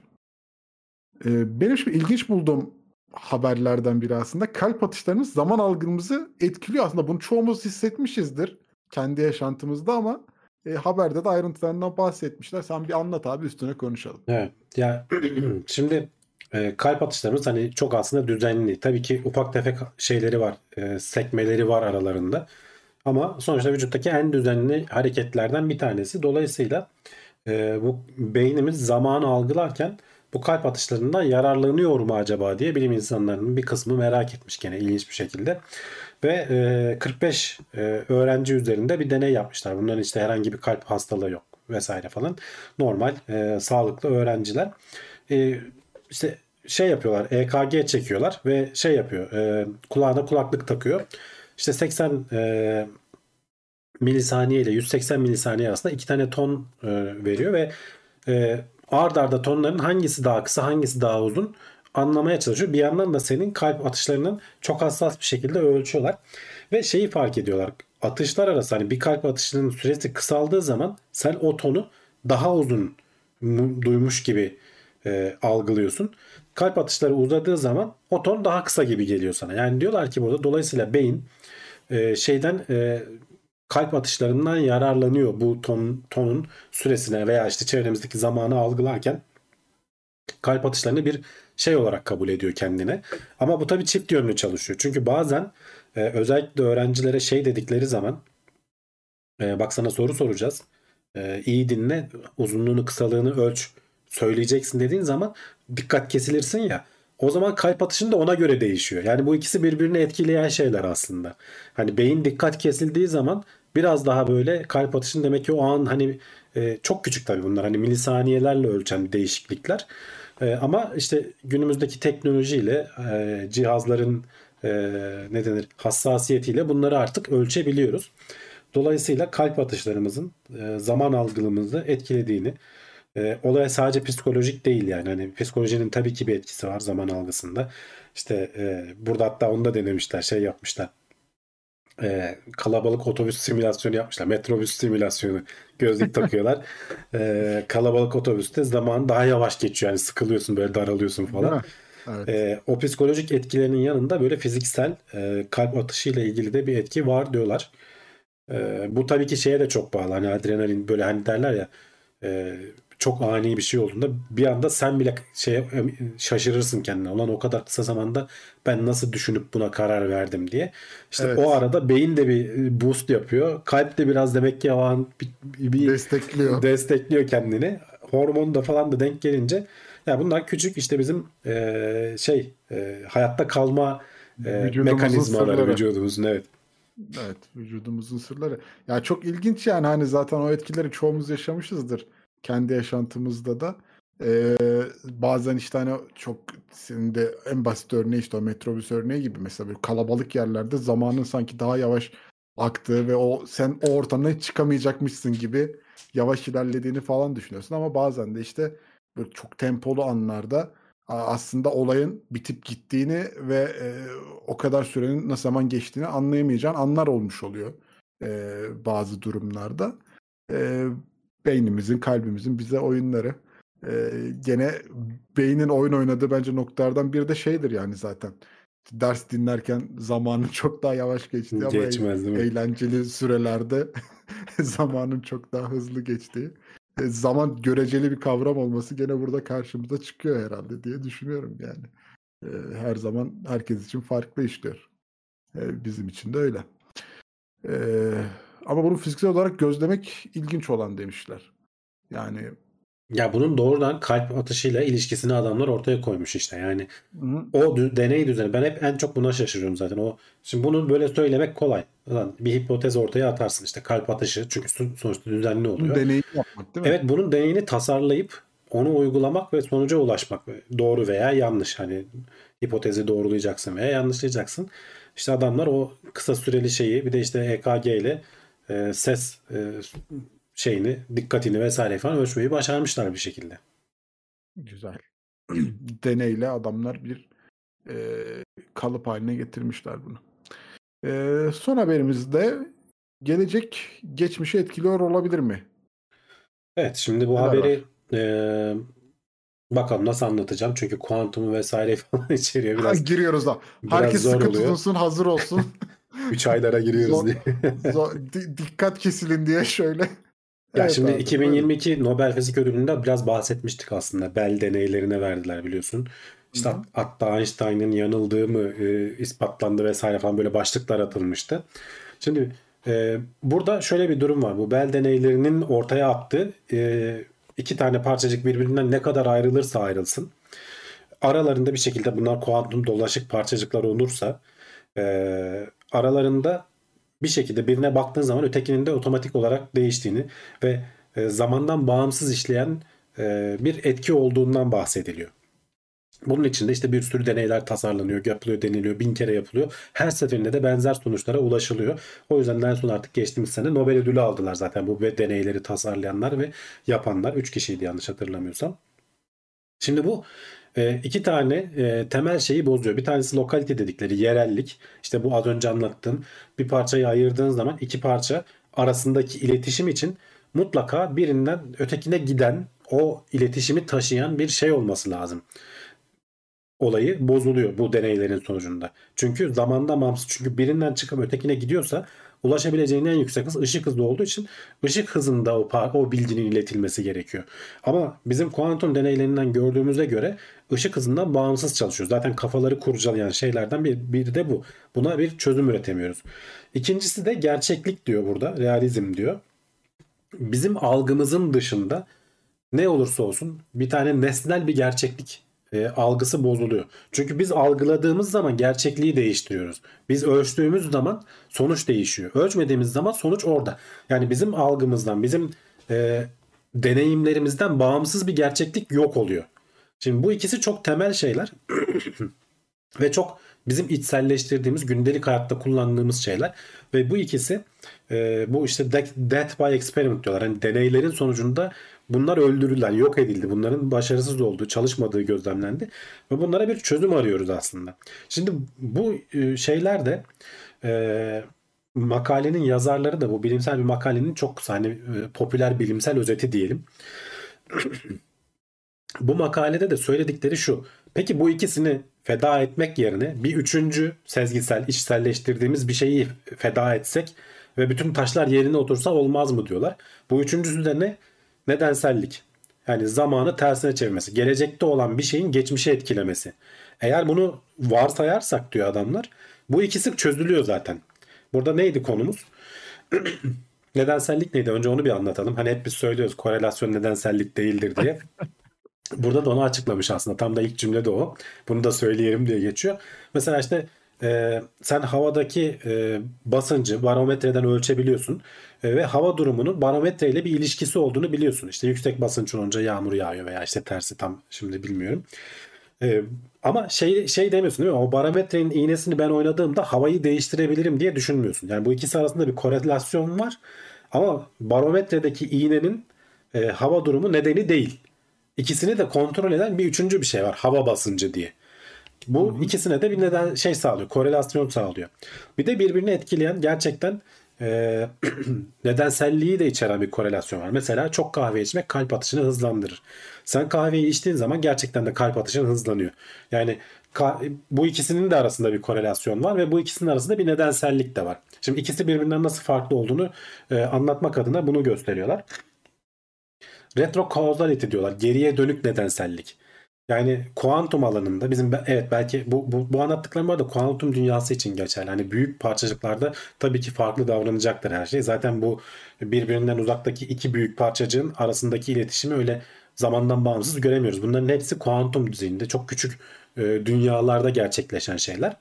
Ee, benim şimdi ilginç bulduğum haberlerden biri aslında kalp atışlarımız zaman algımızı etkiliyor. Aslında bunu çoğumuz hissetmişizdir kendi yaşantımızda ama e, haberde de ayrıntılarından bahsetmişler. Sen bir anlat abi üstüne konuşalım. Evet. Ya şimdi e, kalp atışlarımız hani çok aslında düzenli. Tabii ki ufak tefek şeyleri var. e, sekmeleri var aralarında. Ama sonuçta vücuttaki en düzenli hareketlerden bir tanesi. Dolayısıyla e, bu beynimiz zamanı algılarken bu kalp atışlarından yararlanıyor mu acaba diye bilim insanlarının bir kısmı merak etmiş gene ilginç bir şekilde. Ve e, 45 e, öğrenci üzerinde bir deney yapmışlar. Bunların işte herhangi bir kalp hastalığı yok vesaire falan. Normal e, sağlıklı öğrenciler. E, işte şey yapıyorlar EKG çekiyorlar ve şey yapıyor e, kulağına kulaklık takıyor. İşte 80 e, milisaniye ile 180 milisaniye arasında iki tane ton e, veriyor ve e, ard arda tonların hangisi daha kısa hangisi daha uzun anlamaya çalışıyor. Bir yandan da senin kalp atışlarının çok hassas bir şekilde ölçüyorlar. Ve şeyi fark ediyorlar. Atışlar arası hani bir kalp atışının süresi kısaldığı zaman sen o tonu daha uzun mu- duymuş gibi e, algılıyorsun. Kalp atışları uzadığı zaman o ton daha kısa gibi geliyor sana. Yani diyorlar ki burada dolayısıyla beyin e, şeyden e, kalp atışlarından yararlanıyor bu ton, tonun süresine veya işte çevremizdeki zamanı algılarken kalp atışlarını bir şey olarak kabul ediyor kendine. Ama bu tabii çift yönlü çalışıyor. Çünkü bazen e, özellikle öğrencilere şey dedikleri zaman e, bak sana soru soracağız. E, iyi dinle uzunluğunu kısalığını ölç söyleyeceksin dediğin zaman dikkat kesilirsin ya. O zaman kalp atışın da ona göre değişiyor. Yani bu ikisi birbirini etkileyen şeyler aslında. Hani beyin dikkat kesildiği zaman biraz daha böyle kalp atışın demek ki o an hani e, çok küçük tabii bunlar. Hani milisaniyelerle ölçen değişiklikler. E, ama işte günümüzdeki teknolojiyle e, cihazların e, ne denir hassasiyetiyle bunları artık ölçebiliyoruz. Dolayısıyla kalp atışlarımızın e, zaman algılımızı etkilediğini e, olay sadece psikolojik değil yani. Hani psikolojinin tabii ki bir etkisi var zaman algısında. İşte e, burada hatta onu da denemişler, şey yapmışlar. E, kalabalık otobüs simülasyonu yapmışlar. Metrobüs simülasyonu. Gözlük takıyorlar. E, kalabalık otobüste zaman daha yavaş geçiyor. Yani sıkılıyorsun böyle daralıyorsun falan. Evet. E, o psikolojik etkilerinin yanında böyle fiziksel e, kalp atışıyla ilgili de bir etki var diyorlar. E, bu tabii ki şeye de çok bağlı. Hani adrenalin böyle hani derler ya e, çok ani bir şey olduğunda bir anda sen bile şey şaşırırsın kendine. Ulan o kadar kısa zamanda ben nasıl düşünüp buna karar verdim diye. İşte Evet. o arada beyin de bir boost yapıyor. Kalp de biraz demek ki o an bir, bir Destekliyor. destekliyor kendini. Hormon da falan da denk gelince ya bunlar küçük işte bizim e, şey e, hayatta kalma e, mekanizmaları sırları. vücudumuzun evet. Evet, vücudumuzun sırları. Ya çok ilginç yani hani zaten o etkileri çoğumuz yaşamışızdır kendi yaşantımızda da. Ee, bazen işte hani çok senin de en basit örneği işte o metrobüs örneği gibi mesela böyle kalabalık yerlerde zamanın sanki daha yavaş aktığı ve o sen o ortamdan çıkamayacakmışsın gibi yavaş ilerlediğini falan düşünüyorsun ama bazen de işte böyle çok tempolu anlarda aslında olayın bitip gittiğini ve e, o kadar sürenin nasıl zaman geçtiğini anlayamayacağın anlar olmuş oluyor e, bazı durumlarda. E, beynimizin, kalbimizin bize oyunları. E, gene beynin oyun oynadığı bence noktalardan biri de şeydir yani zaten. Ders dinlerken zamanın çok daha yavaş geçtiği ama Geçmez mi? eğlenceli sürelerde zamanın çok daha hızlı geçtiği. E, zaman göreceli bir kavram olması gene burada karşımıza çıkıyor herhalde diye düşünüyorum yani. E, her zaman herkes için farklı işliyor. E, bizim için de öyle. E, ama bunu fiziksel olarak gözlemek ilginç olan demişler. Yani Ya bunun doğrudan kalp atışıyla ilişkisini adamlar ortaya koymuş işte. Yani hı, o dü- deney düzeni ben hep en çok buna şaşırıyorum zaten. O şimdi bunu böyle söylemek kolay. Ulan bir hipotez ortaya atarsın işte kalp atışı çünkü sonuçta düzenli oluyor. deneyim yapmak değil mi? Evet bunun deneyini tasarlayıp onu uygulamak ve sonuca ulaşmak. Doğru veya yanlış. Hani hipotezi doğrulayacaksın veya yanlışlayacaksın. İşte adamlar o kısa süreli şeyi bir de işte EKG ile e, ses e, şeyini, dikkatini vesaire falan ölçmeyi başarmışlar bir şekilde. Güzel. Deneyle adamlar bir e, kalıp haline getirmişler bunu. E, son haberimizde gelecek geçmişi etkiliyor olabilir mi? Evet şimdi bu Neler haberi e, bakalım nasıl anlatacağım. Çünkü kuantumu vesaire falan içeriyor. Ha, Biraz, giriyoruz da. biraz Herkes sıkı oluyor. tutunsun, hazır olsun. 3 aylara giriyoruz Zor- diye. Zo- di- dikkat kesilin diye şöyle. Ya Evet şimdi abi, 2022 Nobel Fizik Ödülü'nde biraz bahsetmiştik aslında. Bell deneylerine verdiler biliyorsun. İşte Hı hı. hat- hatta Einstein'ın yanıldığı mı e, ispatlandı vesaire falan böyle başlıklar atılmıştı. Şimdi e, burada şöyle bir durum var. Bu Bell deneylerinin ortaya attığı e, iki tane parçacık birbirinden ne kadar ayrılırsa ayrılsın. Aralarında bir şekilde bunlar kuantum dolaşık parçacıklar olursa e, aralarında bir şekilde birine baktığın zaman ötekinin de otomatik olarak değiştiğini ve e, zamandan bağımsız işleyen e, bir etki olduğundan bahsediliyor. Bunun için de işte bir sürü deneyler tasarlanıyor, yapılıyor, deniliyor, bin kere yapılıyor. Her seferinde de benzer sonuçlara ulaşılıyor. O yüzden en son artık geçtiğimiz sene Nobel ödülü aldılar zaten bu deneyleri tasarlayanlar ve yapanlar. Üç kişiydi yanlış hatırlamıyorsam. Şimdi bu e, iki tane e, temel şeyi bozuyor. Bir tanesi lokalite dedikleri yerellik. İşte bu az önce anlattığım bir parçayı ayırdığın zaman iki parça arasındaki iletişim için mutlaka birinden ötekine giden o iletişimi taşıyan bir şey olması lazım. Olayı bozuluyor bu deneylerin sonucunda. Çünkü zamanda bağımsız. Çünkü birinden çıkıp ötekine gidiyorsa ulaşabileceğin en yüksek hız ışık hızı olduğu için ışık hızında o, o bilginin iletilmesi gerekiyor. Ama bizim kuantum deneylerinden gördüğümüze göre ışık hızından bağımsız çalışıyor. Zaten kafaları kurcalayan şeylerden bir, biri de bu. Buna bir çözüm üretemiyoruz. İkincisi de gerçeklik diyor burada. Realizm diyor. Bizim algımızın dışında ne olursa olsun bir tane nesnel bir gerçeklik e, algısı bozuluyor. Çünkü biz algıladığımız zaman gerçekliği değiştiriyoruz. Biz ölçtüğümüz zaman sonuç değişiyor. Ölçmediğimiz zaman sonuç orada. Yani bizim algımızdan, bizim e, deneyimlerimizden bağımsız bir gerçeklik yok oluyor. Şimdi bu ikisi çok temel şeyler ve çok bizim içselleştirdiğimiz gündelik hayatta kullandığımız şeyler ve bu ikisi e, bu işte death, by experiment diyorlar. Hani deneylerin sonucunda bunlar öldürüldüler, yok edildi. Bunların başarısız olduğu, çalışmadığı gözlemlendi ve bunlara bir çözüm arıyoruz aslında. Şimdi bu e, şeyler de e, makalenin yazarları da bu bilimsel bir makalenin çok hani e, popüler bilimsel özeti diyelim. bu makalede de söyledikleri şu. Peki bu ikisini feda etmek yerine bir üçüncü sezgisel, içselleştirdiğimiz bir şeyi feda etsek ve bütün taşlar yerine otursa olmaz mı diyorlar. Bu üçüncüsü de ne? Nedensellik. Yani zamanı tersine çevirmesi. Gelecekte olan bir şeyin geçmişe etkilemesi. Eğer bunu varsayarsak diyor adamlar bu ikisi çözülüyor zaten. Burada neydi konumuz? Nedensellik neydi? Önce onu bir anlatalım. Hani hep biz söylüyoruz korelasyon nedensellik değildir diye. Burada da onu açıklamış aslında. Tam da ilk cümle de o. Bunu da söyleyelim diye geçiyor. Mesela işte e, sen havadaki e, basıncı barometreden ölçebiliyorsun. E, ve hava durumunun barometreyle bir ilişkisi olduğunu biliyorsun. İşte yüksek basınç olunca yağmur yağıyor veya işte tersi tam şimdi bilmiyorum. E, ama şey şey demiyorsun değil mi? O barometrenin iğnesini ben oynadığımda havayı değiştirebilirim diye düşünmüyorsun. Yani bu ikisi arasında bir korelasyon var. Ama barometredeki iğnenin e, hava durumu nedeni değil. İkisini de kontrol eden bir üçüncü bir şey var. Hava basıncı diye. Bu Hı-hı. ikisine de bir neden şey sağlıyor. Korelasyon sağlıyor. Bir de birbirini etkileyen gerçekten e, nedenselliği de içeren bir korelasyon var. Mesela çok kahve içmek kalp atışını hızlandırır. Sen kahveyi içtiğin zaman gerçekten de kalp atışın hızlanıyor. Yani bu ikisinin de arasında bir korelasyon var ve bu ikisinin arasında bir nedensellik de var. Şimdi ikisi birbirinden nasıl farklı olduğunu e, anlatmak adına bunu gösteriyorlar. Retrocausality diyorlar. Geriye dönük nedensellik. Yani kuantum alanında bizim evet belki bu, bu, bu anlattıklarım var da kuantum dünyası için geçerli. Hani büyük parçacıklarda tabii ki farklı davranacaktır her şey. Zaten bu birbirinden uzaktaki iki büyük parçacığın arasındaki iletişimi öyle zamandan bağımsız göremiyoruz. Bunların hepsi kuantum düzeyinde çok küçük e, dünyalarda gerçekleşen şeyler.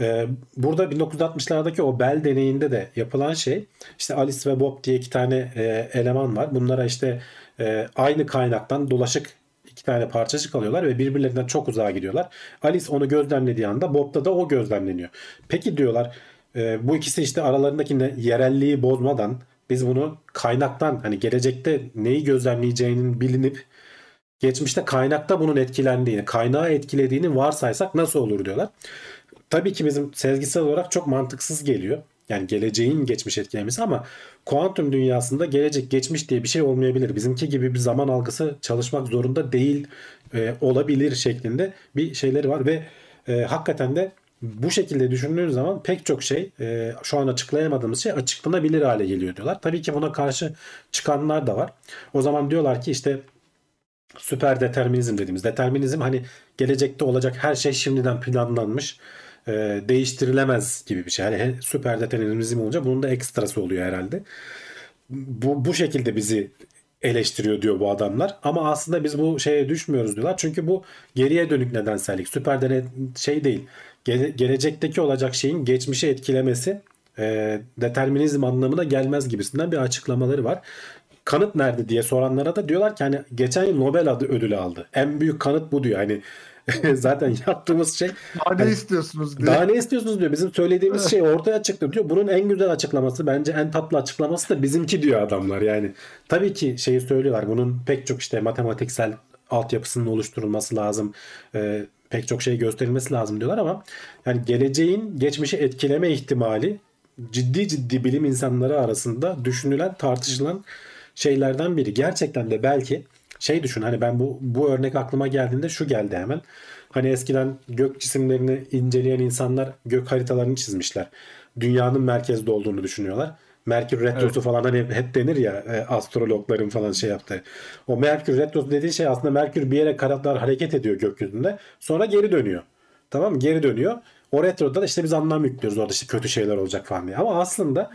E, burada 1960'lardaki o Bell deneyinde de yapılan şey işte Alice ve Bob diye iki tane e, eleman var. Bunlara işte e, aynı kaynaktan dolaşık iki tane parçacık alıyorlar ve birbirlerinden çok uzağa gidiyorlar. Alice onu gözlemlediği anda Bob'da da o gözlemleniyor. Peki diyorlar e, bu ikisi işte aralarındaki ne, yerelliği bozmadan biz bunu kaynaktan hani gelecekte neyi gözlemleyeceğinin bilinip geçmişte kaynakta bunun etkilendiğini, kaynağı etkilediğini varsaysak nasıl olur diyorlar. Tabii ki bizim sezgisel olarak çok mantıksız geliyor. Yani geleceğin geçmiş etkilemesi ama kuantum dünyasında gelecek geçmiş diye bir şey olmayabilir. Bizimki gibi bir zaman algısı çalışmak zorunda değil e, olabilir şeklinde bir şeyleri var ve e, hakikaten de bu şekilde düşündüğün zaman pek çok şey e, şu an açıklayamadığımız şey açıklanabilir hale geliyor diyorlar. Tabii ki buna karşı çıkanlar da var. O zaman diyorlar ki işte süper determinizm dediğimiz determinizm hani gelecekte olacak her şey şimdiden planlanmış e, değiştirilemez gibi bir şey. Yani süper determinizm olunca bunun da ekstrası oluyor herhalde. Bu, bu şekilde bizi eleştiriyor diyor bu adamlar. Ama aslında biz bu şeye düşmüyoruz diyorlar. Çünkü bu geriye dönük nedensellik. Süper dene şey değil. Gele, gelecekteki olacak şeyin geçmişi etkilemesi e, determinizm anlamına gelmez gibisinden bir açıklamaları var. Kanıt nerede diye soranlara da diyorlar ki hani geçen yıl Nobel adı ödülü aldı. En büyük kanıt bu diyor. Hani zaten yaptığımız şey Daha ne istiyorsunuz diye. Daha ne istiyorsunuz diyor. Bizim söylediğimiz şey ortaya çıktı diyor. Bunun en güzel açıklaması bence en tatlı açıklaması da bizimki diyor adamlar. Yani tabii ki şeyi söylüyorlar. Bunun pek çok işte matematiksel altyapısının oluşturulması lazım. Ee, pek çok şey gösterilmesi lazım diyorlar ama yani geleceğin geçmişi etkileme ihtimali ciddi ciddi bilim insanları arasında düşünülen, tartışılan şeylerden biri. Gerçekten de belki şey düşün hani ben bu bu örnek aklıma geldiğinde şu geldi hemen. Hani eskiden gök cisimlerini inceleyen insanlar gök haritalarını çizmişler. Dünyanın merkezde olduğunu düşünüyorlar. Merkür retrosu Evet. falan hani hep denir ya e, astrologların falan şey yaptığı. O Merkür retrosu dediği şey aslında Merkür bir yere kadar hareket ediyor gökyüzünde. Sonra geri dönüyor. Tamam mı? Geri dönüyor. O retroda da işte biz anlam yüklüyoruz orada işte kötü şeyler olacak falan diye. Ama aslında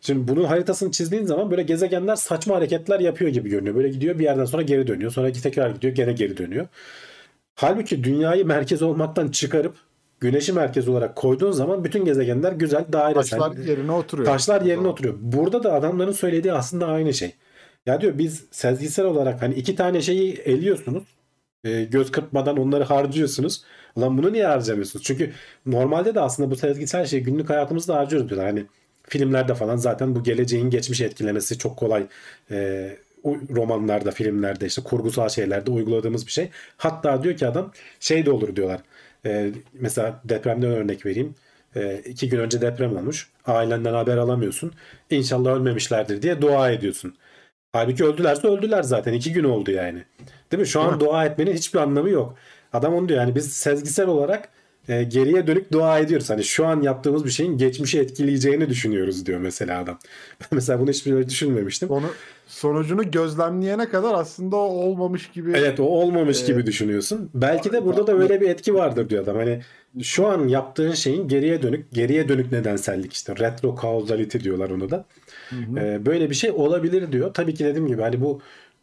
Şimdi bunun haritasını çizdiğin zaman böyle gezegenler saçma hareketler yapıyor gibi görünüyor. Böyle gidiyor bir yerden sonra geri dönüyor. Sonra tekrar gidiyor gene geri dönüyor. Halbuki dünyayı merkez olmaktan çıkarıp güneşi merkez olarak koyduğun zaman bütün gezegenler güzel dairesel. Taşlar yerine oturuyor. Taşlar yerine oturuyor. Burada da adamların söylediği aslında aynı şey. Ya diyor biz sezgisel olarak hani iki tane şeyi eliyorsunuz. E, göz kırpmadan onları harcıyorsunuz. Ulan bunu niye harcamıyorsunuz? Çünkü normalde de aslında bu sezgisel şeyi günlük hayatımızda harcıyoruz diyorlar. Hani filmlerde falan zaten bu geleceğin geçmiş etkilemesi çok kolay. E, o romanlarda, filmlerde işte kurgusal şeylerde uyguladığımız bir şey. Hatta diyor ki adam şey de olur diyorlar. E, mesela depremden örnek vereyim. E, iki gün önce deprem olmuş. Ailenden haber alamıyorsun. İnşallah ölmemişlerdir diye dua ediyorsun. Halbuki öldülerse öldüler zaten. iki gün oldu yani. Değil mi? Şu an dua etmenin hiçbir anlamı yok. Adam onu diyor yani biz sezgisel olarak e, geriye dönük dua ediyoruz. Hani şu an yaptığımız bir şeyin geçmişi etkileyeceğini düşünüyoruz diyor mesela adam. Ben mesela bunu hiç böyle düşünmemiştim. Onu, sonucunu gözlemleyene kadar aslında o olmamış gibi. Evet o olmamış Ee, gibi düşünüyorsun. Belki de burada da öyle bir etki vardır diyor adam. Hani şu an yaptığın şeyin geriye dönük, geriye dönük nedensellik işte retro causality diyorlar onu da. Ee, böyle bir şey olabilir diyor. Tabii ki dediğim gibi hani bu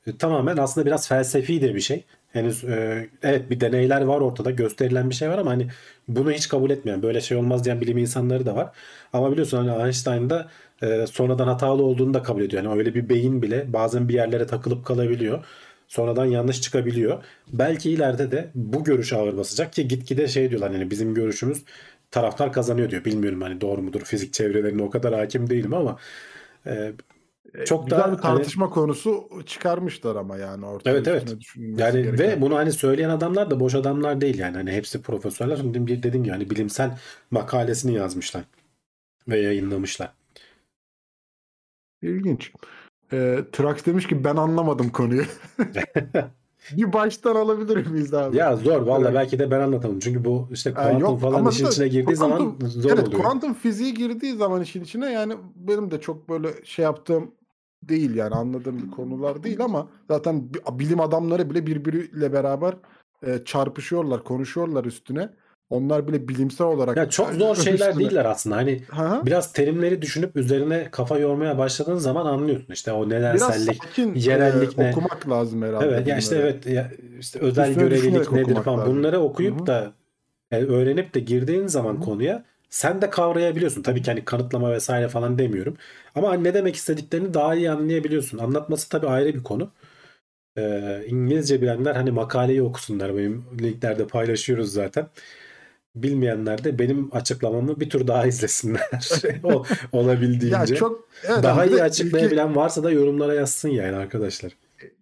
e, tamamen aslında biraz felsefi de bir şey. Henüz e, evet bir deneyler var ortada gösterilen bir şey var ama hani bunu hiç kabul etmeyen böyle şey olmaz diyen bilim insanları da var. Ama biliyorsun hani Einstein da e, sonradan hatalı olduğunu da kabul ediyor. Yani öyle bir beyin bile bazen bir yerlere takılıp kalabiliyor. Sonradan yanlış çıkabiliyor. Belki ileride de bu görüş ağır basacak ki gitgide şey diyorlar yani bizim görüşümüz taraftar kazanıyor diyor. Bilmiyorum hani doğru mudur fizik çevrelerine o kadar hakim değilim ama E, çok güzel da bir tartışma konusu çıkarmışlar ama yani ortaya. Evet, evet. Yani gereken. ve bunu hani söyleyen adamlar da boş adamlar değil yani. Hani hepsi profesörler. Şimdi bir dediğim gibi hani bilimsel makalesini yazmışlar ve yayınlamışlar. İlginç. Ee, Trax demiş ki ben anlamadım konuyu. bir baştan alabilir miyiz abi? Ya zor valla Evet. belki de ben anlatamam. Çünkü bu işte kuantum yok, falan işin da- içine girdiği zaman kuantum- zor evet, oluyor. kuantum fiziği girdiği zaman işin içine yani benim de çok böyle şey yaptığım değil yani anladığım bir konular değil ama zaten bi- bilim adamları bile birbiriyle beraber e, çarpışıyorlar, konuşuyorlar üstüne. Onlar bile bilimsel olarak Ya çok zor şeyler üstüne- değiller aslında. Hani hı. biraz terimleri düşünüp üzerine kafa yormaya başladığın zaman anlıyorsun. İşte o nedensellik. sakin yerellik e, ne? okumak lazım herhalde. Evet ya işte evet ya işte özel Üstüne görevlilik nedir falan lazım. bunları okuyup Hı hı. da yani öğrenip de girdiğin zaman Hı hı. konuya sen de kavrayabiliyorsun. Tabii ki hani kanıtlama vesaire falan demiyorum. Ama hani ne demek istediklerini daha iyi anlayabiliyorsun. Anlatması tabii ayrı bir konu. Ee, İngilizce bilenler hani makaleyi okusunlar. Benim linklerde paylaşıyoruz zaten. Bilmeyenler de benim açıklamamı bir tur daha izlesinler. o, olabildiğince. Ya çok evet, daha iyi açıklayabilen varsa da yorumlara yazsın yani arkadaşlar.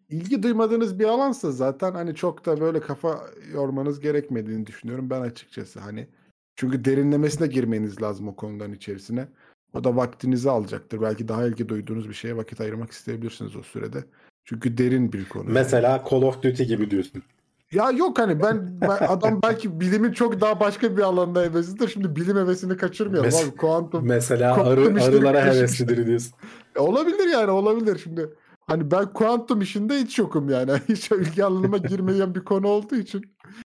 ilgi, ilgi duymadığınız bir alansa zaten hani çok da böyle kafa yormanız gerekmediğini düşünüyorum ben açıkçası hani. Çünkü derinlemesine girmeniz lazım o konuların içerisine. O da vaktinizi alacaktır. Belki daha ilgi duyduğunuz bir şeye vakit ayırmak isteyebilirsiniz o sürede. Çünkü derin bir konu. Mesela Call of Duty gibi diyorsun. Ya yok hani ben, ben adam belki bilimin çok daha başka bir alanda heveslidir. Şimdi bilim hevesini kaçırmayalım Mes- abi. Kuantum Mesela Kuantum arı, arılara heveslidir diyorsun. E, olabilir yani olabilir şimdi. Hani ben kuantum işinde hiç yokum yani. Hiç ilgi alanıma girmeyen bir konu olduğu için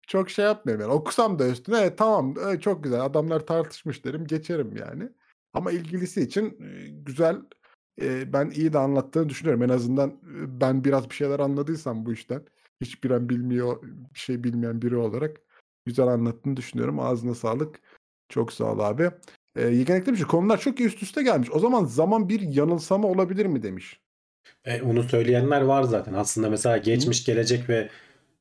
çok şey yapmıyorum yani. Okusam da üstüne evet, tamam evet, çok güzel adamlar tartışmış derim geçerim yani. Ama ilgilisi için e, güzel e, ben iyi de anlattığını düşünüyorum. En azından e, ben biraz bir şeyler anladıysam bu işten hiçbir an bilmiyor bir şey bilmeyen biri olarak güzel anlattığını düşünüyorum. Ağzına sağlık. Çok sağ ol abi. E, yegenekli bir şey. Konular çok üst üste gelmiş. O zaman zaman bir yanılsama olabilir mi demiş. E, onu söyleyenler var zaten. Aslında mesela geçmiş, gelecek ve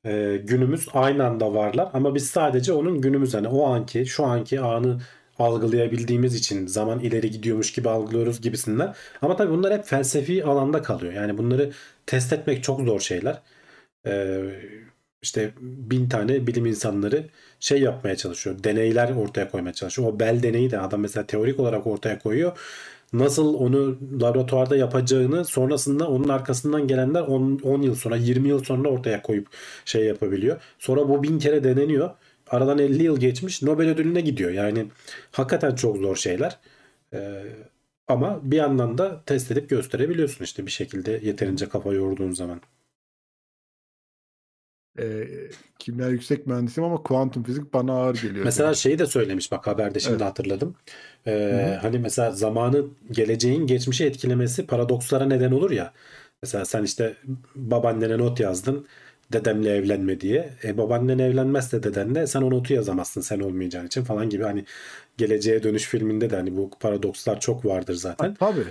e, günümüz aynı anda varlar. Ama biz sadece onun günümüz hani o anki, şu anki anı algılayabildiğimiz için zaman ileri gidiyormuş gibi algılıyoruz gibisinden. Ama tabii bunlar hep felsefi alanda kalıyor. Yani bunları test etmek çok zor şeyler. E, işte bin tane bilim insanları şey yapmaya çalışıyor. Deneyler ortaya koymaya çalışıyor. O Bell deneyi de adam mesela teorik olarak ortaya koyuyor. Nasıl onu laboratuvarda yapacağını sonrasında onun arkasından gelenler 10, 10 yıl sonra 20 yıl sonra ortaya koyup şey yapabiliyor. Sonra bu bin kere deneniyor. Aradan 50 yıl geçmiş Nobel ödülüne gidiyor. Yani hakikaten çok zor şeyler. Ee, ama bir yandan da test edip gösterebiliyorsun işte bir şekilde yeterince kafa yorduğun zaman. E, kimya yüksek mühendisiyim ama kuantum fizik bana ağır geliyor. Mesela demiş. şeyi de söylemiş bak haberde şimdi Evet. hatırladım. Ee, hani mesela zamanı geleceğin geçmişi etkilemesi paradokslara neden olur ya. Mesela sen işte babaannene not yazdın dedemle evlenme diye. E, babaannen evlenmezse dedenle sen o notu yazamazsın sen olmayacağın için falan gibi hani geleceğe dönüş filminde de hani bu paradokslar çok vardır zaten. Tabii.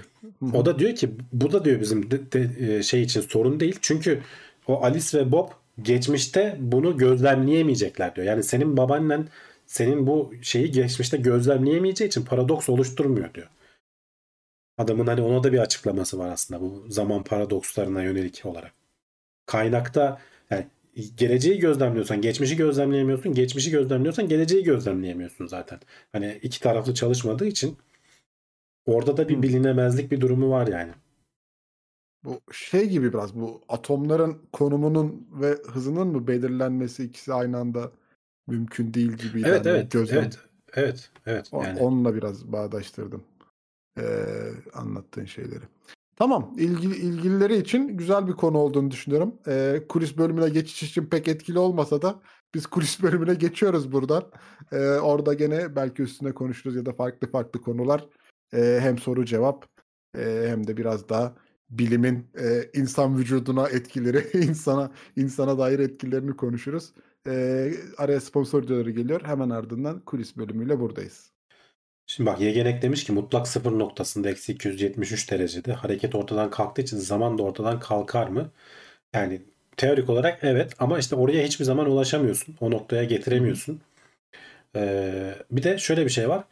O da diyor ki bu da diyor bizim de, de- e, şey için sorun değil. Çünkü o Alice ve Bob geçmişte bunu gözlemleyemeyecekler diyor. Yani senin babaannen senin bu şeyi geçmişte gözlemleyemeyeceği için paradoks oluşturmuyor diyor. Adamın hani ona da bir açıklaması var aslında bu zaman paradokslarına yönelik olarak. Kaynakta yani geleceği gözlemliyorsan geçmişi gözlemleyemiyorsun. Geçmişi gözlemliyorsan geleceği gözlemleyemiyorsun zaten. Hani iki taraflı çalışmadığı için orada da bir bilinemezlik bir durumu var yani. Bu şey gibi biraz bu atomların konumunun ve hızının mı belirlenmesi ikisi aynı anda mümkün değil gibi. Evet yani evet gözlem- evet evet evet yani Onunla biraz bağdaştırdım eee, anlattığın şeyleri. Tamam, ilgili ilgilileri için güzel bir konu olduğunu düşünüyorum. Eee, kulis bölümüne geçiş için pek etkili olmasa da biz kulis bölümüne geçiyoruz buradan. Eee, orada gene belki üstüne konuşuruz ya da farklı farklı konular. Eee, hem soru cevap eee, hem de biraz daha bilimin eee, insan vücuduna etkileri, insana insana dair etkilerini konuşuruz. Eee, araya sponsor videoları geliyor. Hemen ardından kulis bölümüyle buradayız. Şimdi bak Yegenek demiş ki mutlak sıfır noktasında eksi 273 derecede hareket ortadan kalktığı için zaman da ortadan kalkar mı? Yani teorik olarak evet ama işte oraya hiçbir zaman ulaşamıyorsun. O noktaya getiremiyorsun. Ee, bir de şöyle bir şey var.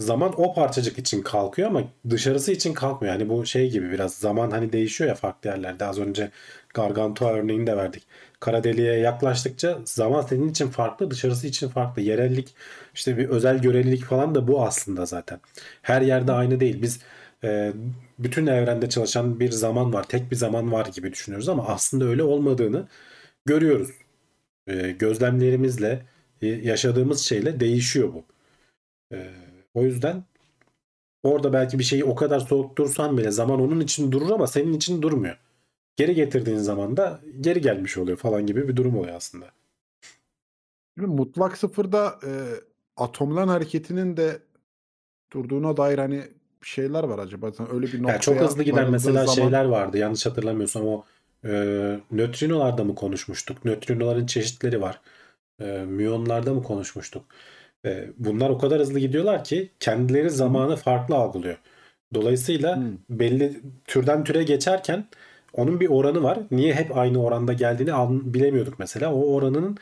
Zaman o parçacık için kalkıyor ama dışarısı için kalkmıyor. Yani bu şey gibi biraz zaman hani değişiyor ya farklı yerlerde. Az önce Gargantua örneğini de verdik. Kara deliğe yaklaştıkça zaman senin için farklı, dışarısı için farklı. Yerellik, işte bir özel görelilik falan da bu aslında zaten. Her yerde aynı değil. Biz e, bütün evrende çalışan bir zaman var, tek bir zaman var gibi düşünüyoruz ama aslında öyle olmadığını görüyoruz. E, gözlemlerimizle, e, yaşadığımız şeyle değişiyor bu. E, o yüzden orada belki bir şeyi o kadar soğuttursan bile zaman onun için durur ama senin için durmuyor. Geri getirdiğin zaman da geri gelmiş oluyor falan gibi bir durum oluyor aslında. Mutlak sıfırda e, atomların hareketinin de durduğuna dair hani şeyler var acaba. Öyle bir Yani çok hızlı giden mesela zaman- şeyler vardı. Yanlış hatırlamıyorsam o e, nötrinolarda mı konuşmuştuk? Nötrinoların çeşitleri var. E, müyonlarda mı konuşmuştuk? E, bunlar o kadar hızlı gidiyorlar ki kendileri zamanı farklı algılıyor. Dolayısıyla Hmm. belli türden türe geçerken onun bir oranı var. Niye hep aynı oranda geldiğini bilemiyorduk mesela. O oranının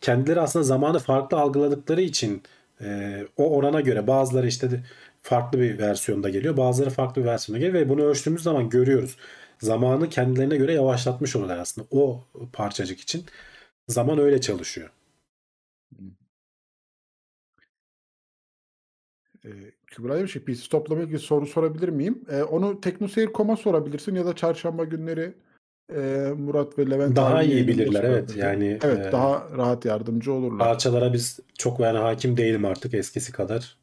kendileri aslında zamanı farklı algıladıkları için e, o orana göre bazıları işte farklı bir versiyonda geliyor. Bazıları farklı bir versiyonda geliyor ve bunu ölçtüğümüz zaman görüyoruz. Zamanı kendilerine göre yavaşlatmış oluyorlar aslında o parçacık için. Zaman öyle çalışıyor. Ee, Kübra'ya bir şey, PC toplama ilgili soru sorabilir miyim? Ee, onu Teknoseyir.com'a sorabilirsin ya da çarşamba günleri e, Murat ve Levent Daha iyi bilirler, evet. Yani, evet e, daha rahat yardımcı olurlar. Parçalara biz çok yani hakim değilim artık eskisi kadar.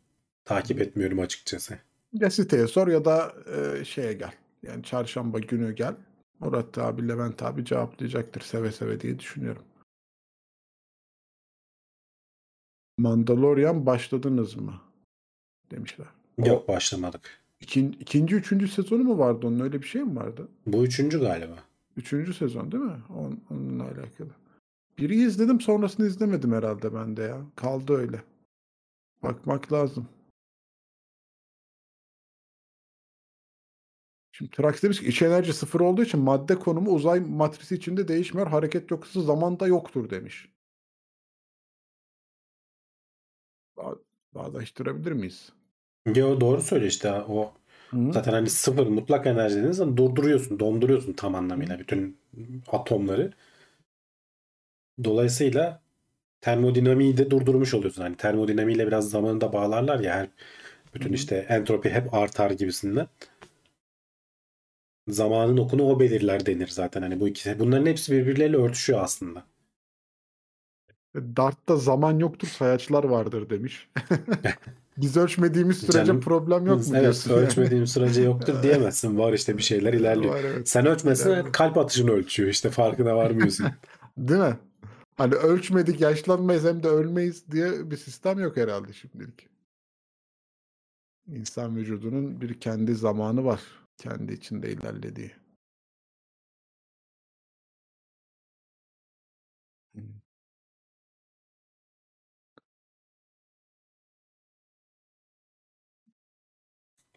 Takip etmiyorum açıkçası. Ya siteye sor ya da e, şeye gel. Yani çarşamba günü gel. Murat abi, Levent abi cevaplayacaktır seve seve diye düşünüyorum. Mandalorian başladınız mı? Demişler. O Yok başlamadık. ikin, ikinci, üçüncü sezonu mu vardı onun? Öyle bir şey mi vardı? Bu üçüncü galiba. Üçüncü sezon değil mi? On, onunla alakalı. Biri izledim sonrasını izlemedim herhalde ben de ya. Kaldı öyle. Bakmak lazım. Şimdi Trax demiş ki iç enerji sıfır olduğu için madde konumu uzay matrisi içinde değişmiyor. Hareket yoksa zamanda yoktur demiş. Ba- Bağdaştırabilir miyiz? Yo doğru söylüyor işte o Hı? zaten hani sıfır mutlak enerji dediğiniz zaman durduruyorsun, donduruyorsun tam anlamıyla bütün atomları. Dolayısıyla termodinamiği de durdurmuş oluyorsun. Hani termodinamiğiyle biraz zamanı da bağlarlar ya her bütün işte entropi hep artar gibisinden. Zamanın okunu o belirler denir zaten. Hani bu ikisi bunların hepsi birbirleriyle örtüşüyor aslında. Dart'ta zaman yoktur, sayaçlar vardır demiş. Biz ölçmediğimiz sürece Canım, problem yok mu evet, yani? ölçmediğim sürece yoktur diyemezsin. Var işte bir şeyler ilerliyor. Var, evet. Sen ölçmesin İlerliyor. kalp atışını ölçüyor işte farkına varmıyorsun. Değil mi? Hani ölçmedik yaşlanmayız hem de ölmeyiz diye bir sistem yok herhalde şimdilik. İnsan vücudunun bir kendi zamanı var. Kendi içinde ilerlediği.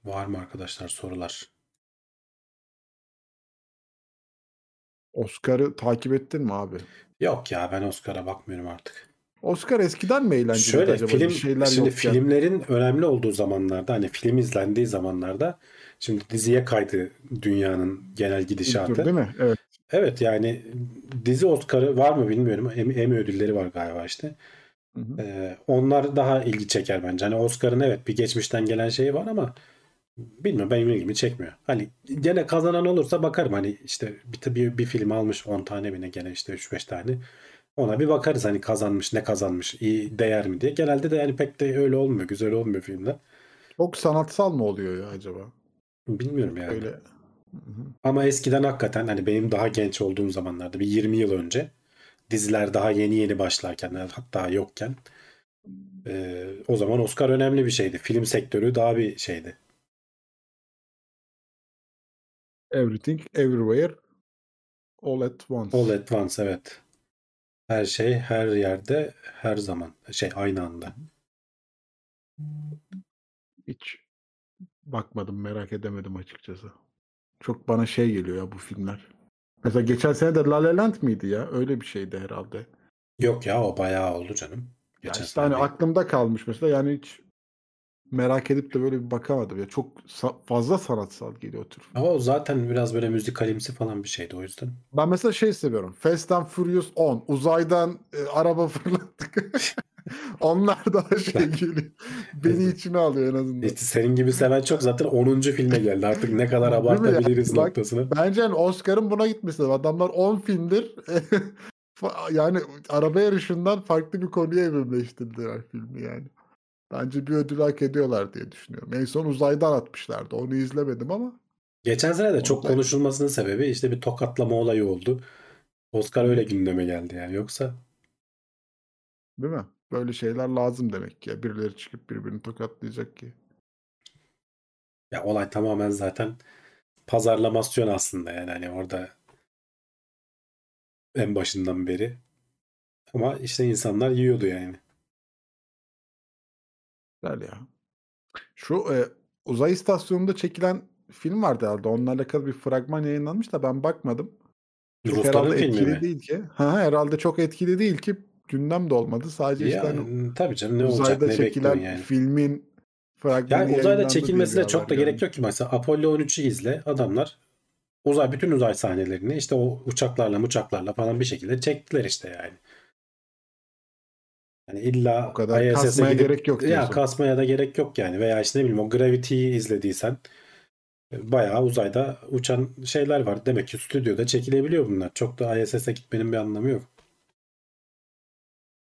Var mı arkadaşlar sorular? Oscar'ı takip ettin mi abi? Yok ya ben Oscar'a bakmıyorum artık. Oscar eskiden mi eğlenceliydi Şöyle acaba? film şeyler şimdi filmlerin önemli olduğu zamanlarda hani film izlendiği zamanlarda şimdi diziye kaydı dünyanın genel gidişatı. tur değil mi? Evet. Evet yani dizi Oscar'ı var mı bilmiyorum. Emmy ödülleri var galiba işte. Hı hı. Ee, onlar daha ilgi çeker bence. Hani Oscar'ın evet bir geçmişten gelen şeyi var ama bilmiyorum benim ilgimi çekmiyor. Hani gene kazanan olursa bakarım hani işte bir, bir, bir film almış 10 tane mi ne gene işte 3-5 tane. Ona bir bakarız hani kazanmış ne kazanmış iyi değer mi diye. Genelde de yani pek de öyle olmuyor. Güzel olmuyor filmler. Çok sanatsal mı oluyor ya acaba? Bilmiyorum yani. Öyle. Ama eskiden hakikaten hani benim daha genç olduğum zamanlarda bir 20 yıl önce diziler daha yeni yeni başlarken hatta yokken e, o zaman Oscar önemli bir şeydi. Film sektörü daha bir şeydi. Everything, everywhere, all at once. All at once evet. Her şey her yerde her zaman şey aynı anda. Hiç bakmadım, merak edemedim açıkçası. Çok bana şey geliyor ya bu filmler. Mesela geçen sene de La La Land mıydı ya? Öyle bir şeydi herhalde. Yok ya o bayağı oldu canım. Ya Geçen işte hani aklımda kalmış mesela yani hiç merak edip de böyle bir bakamadım. Ya çok sa- fazla sanatsal geliyor o tür. Ama o zaten biraz böyle müzikalimsi falan bir şeydi o yüzden. Ben mesela şey seviyorum. Fast and Furious 10. Uzaydan e, araba fırlattık. Onlar daha şey geliyor. Beni içine alıyor en azından. İşte senin gibi seven çok zaten 10. filme geldi. Artık ne kadar abartabiliriz Bak, noktasına. Bence yani Oscar'ın buna gitmesi lazım. Adamlar 10 filmdir yani araba yarışından farklı bir konuya evrimleştirdiler filmi yani. Bence bir ödül hak ediyorlar diye düşünüyorum. En son uzaydan atmışlardı. Onu izlemedim ama Geçen sene de çok konuşulmasının sebebi işte bir tokatlama olayı oldu. Oscar öyle gündeme geldi yani. Yoksa değil mi? Böyle şeyler lazım demek ki. ya. Birileri çıkıp birbirini tokatlayacak ki. ya olay tamamen zaten pazarlamasyon aslında yani hani orada en başından beri. Ama işte insanlar yiyordu yani. Güzel ya. Şu e, uzay istasyonunda çekilen film vardı herhalde. Onunla alakalı bir fragman yayınlanmış da ben bakmadım. Çok Rusların filmi etkili mi? değil ki. Ha, herhalde çok etkili değil ki gündem de olmadı. Sadece işte Ya, hani tabii canım ne olacak uzayda ne çekilen yani. filmin fragmanı Yani uzayda yayınlandı diye çekilmesine çok da gerek yok ki. Mesela Apollo 13'ü izle. Adamlar uzay bütün uzay sahnelerini işte o uçaklarla uçaklarla falan bir şekilde çektiler işte yani. Yani illa O kadar ISS'e kasmaya gidip- gerek yok Ya diyorsun. kasmaya da gerek yok yani. Veya işte ne bileyim o Gravity'yi izlediysen e, bayağı uzayda uçan şeyler var. Demek ki stüdyoda çekilebiliyor bunlar. Çok da ISS'e gitmenin bir anlamı yok.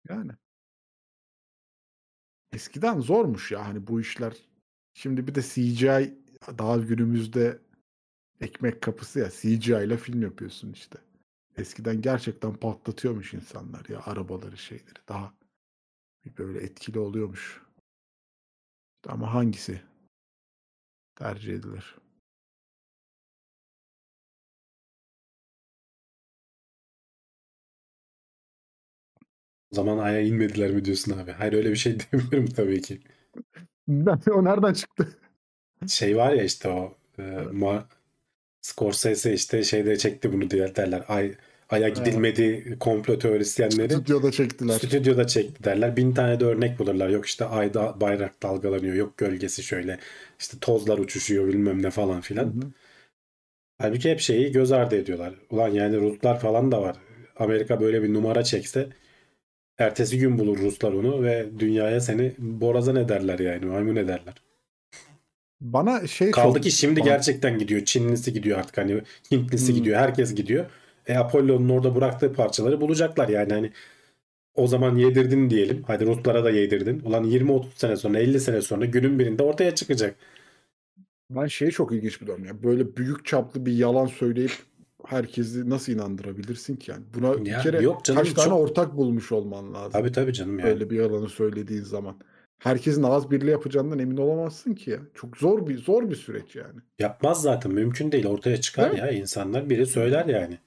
Yani. Eskiden zormuş ya hani bu işler. Şimdi bir de CGI daha günümüzde ekmek kapısı ya. CGI ile film yapıyorsun işte. Eskiden gerçekten patlatıyormuş insanlar ya arabaları şeyleri. Daha böyle etkili oluyormuş. Ama hangisi tercih edilir? Zaman Ay'a inmediler mi diyorsun abi? Hayır öyle bir şey demiyorum tabii ki. o nereden çıktı? Şey var ya işte o e, Ma- Scorsese işte şeyde çekti bunu diye derler. Ay Ay'a gidilmedi komplo teorisyenleri Stüdyoda çektiler. stüdyoda çekti derler. Bin tane de örnek bulurlar. Yok işte ayda bayrak dalgalanıyor. Yok gölgesi şöyle. işte tozlar uçuşuyor bilmem ne falan Hı filan. hı. Halbuki hep şeyi göz ardı ediyorlar. Ulan yani Ruslar falan da var. Amerika böyle bir numara çekse ertesi gün bulur Ruslar onu ve dünyaya seni borazan ederler yani. Maymun ederler. Bana şey Kaldı çok ki şimdi ban- gerçekten gidiyor. Çinlisi gidiyor artık hani Hintlisi Hmm. gidiyor. Herkes gidiyor. E Apollo'nun orada bıraktığı parçaları bulacaklar yani hani o zaman yedirdin diyelim. Hadi Ruslara da yedirdin. Ulan 20-30 sene sonra 50 sene sonra günün birinde ortaya çıkacak. Ben şeye çok ilginç buluyorum ya. Böyle büyük çaplı bir yalan söyleyip herkesi nasıl inandırabilirsin ki yani? Buna bir Ya kere yok canım, kaç tane çok- ortak bulmuş olman lazım. Tabii tabii canım yani. Böyle bir yalanı söylediğin zaman. Herkesin ağız birliği yapacağından emin olamazsın ki ya. Çok zor bir zor bir süreç yani. Yapmaz zaten mümkün değil ortaya çıkar Değil mi? ya insanlar biri söyler yani.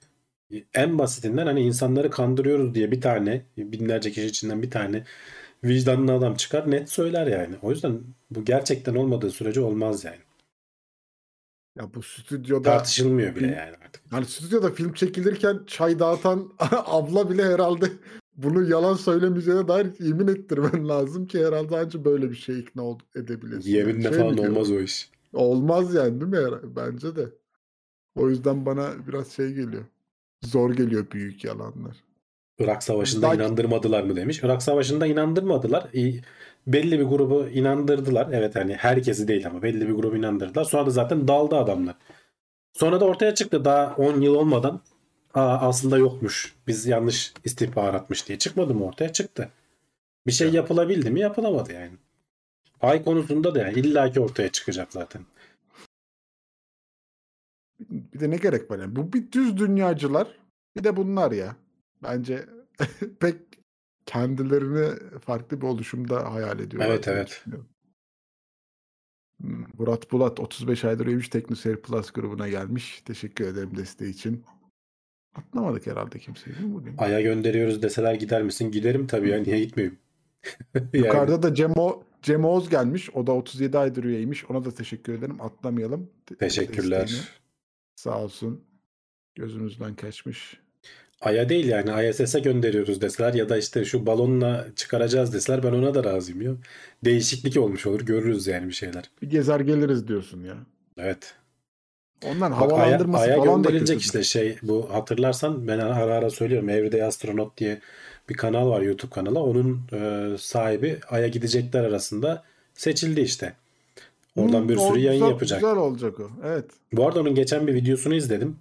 En basitinden hani insanları kandırıyoruz diye bir tane binlerce kişi içinden bir tane vicdanlı adam çıkar net söyler yani. O yüzden bu gerçekten olmadığı sürece olmaz yani. Ya bu stüdyoda Tartışılmıyor bile Film- yani artık. hani stüdyoda film çekilirken çay dağıtan abla bile herhalde bunu yalan söylemeyeceğine dair yemin ettirmen lazım ki herhalde ancak böyle bir şey ikna edebilirsin. Yani Yeminle şey falan olmaz o iş. Olmaz yani değil mi? Bence de. O yüzden bana biraz şey geliyor. Zor geliyor büyük yalanlar. Irak Savaşı'nda Belki- inandırmadılar mı demiş. Irak Savaşı'nda inandırmadılar. İyi, belli bir grubu inandırdılar. Evet hani herkesi değil ama belli bir grubu inandırdılar. Sonra da zaten daldı adamlar. Sonra da ortaya çıktı daha 10 yıl olmadan Aa, aslında yokmuş. Biz yanlış istihbaratmış diye. Çıkmadı mı ortaya? Çıktı. Bir şey Ya. yapılabildi mi? Yapılamadı yani. Ay konusunda da yani illaki ortaya çıkacak zaten. Bir de ne gerek var yani? Bu bir düz dünyacılar. Bir de bunlar ya. Bence pek kendilerini farklı bir oluşumda hayal ediyorlar. Evet, evet. Hmm, Murat Bulat 35 aydır üyemiş Teknoseyir Plus grubuna gelmiş. Teşekkür ederim desteği için. Atlamadık herhalde kimseyi değil mi bugün? Ay'a gönderiyoruz deseler gider misin? Giderim tabii ya. Niye gitmeyeyim? Yani Yukarıda da Cemo, Cem Oğuz gelmiş. O da 37 aydır üyeymiş. Ona da teşekkür ederim. Atlamayalım. Te- teşekkürler. desteğini. Sağ olsun. Gözümüzden kaçmış. Ay'a değil yani ISS'e gönderiyoruz deseler ya da işte şu balonla çıkaracağız deseler ben ona da razıyım ya. Değişiklik olmuş olur görürüz yani bir şeyler. Bir gezer geliriz diyorsun ya. Evet. Ondan Bak Ay'a, havalandırması Ay'a falan da gönderilecek işte şey bu hatırlarsan ben ara ara söylüyorum Everyday Astronaut diye bir kanal var YouTube kanalı. Onun e, sahibi Ay'a gidecekler arasında seçildi işte. Oradan bir sürü yayın güzel- yapacak. Güzel olacak o. Evet. Bu arada onun geçen bir videosunu izledim.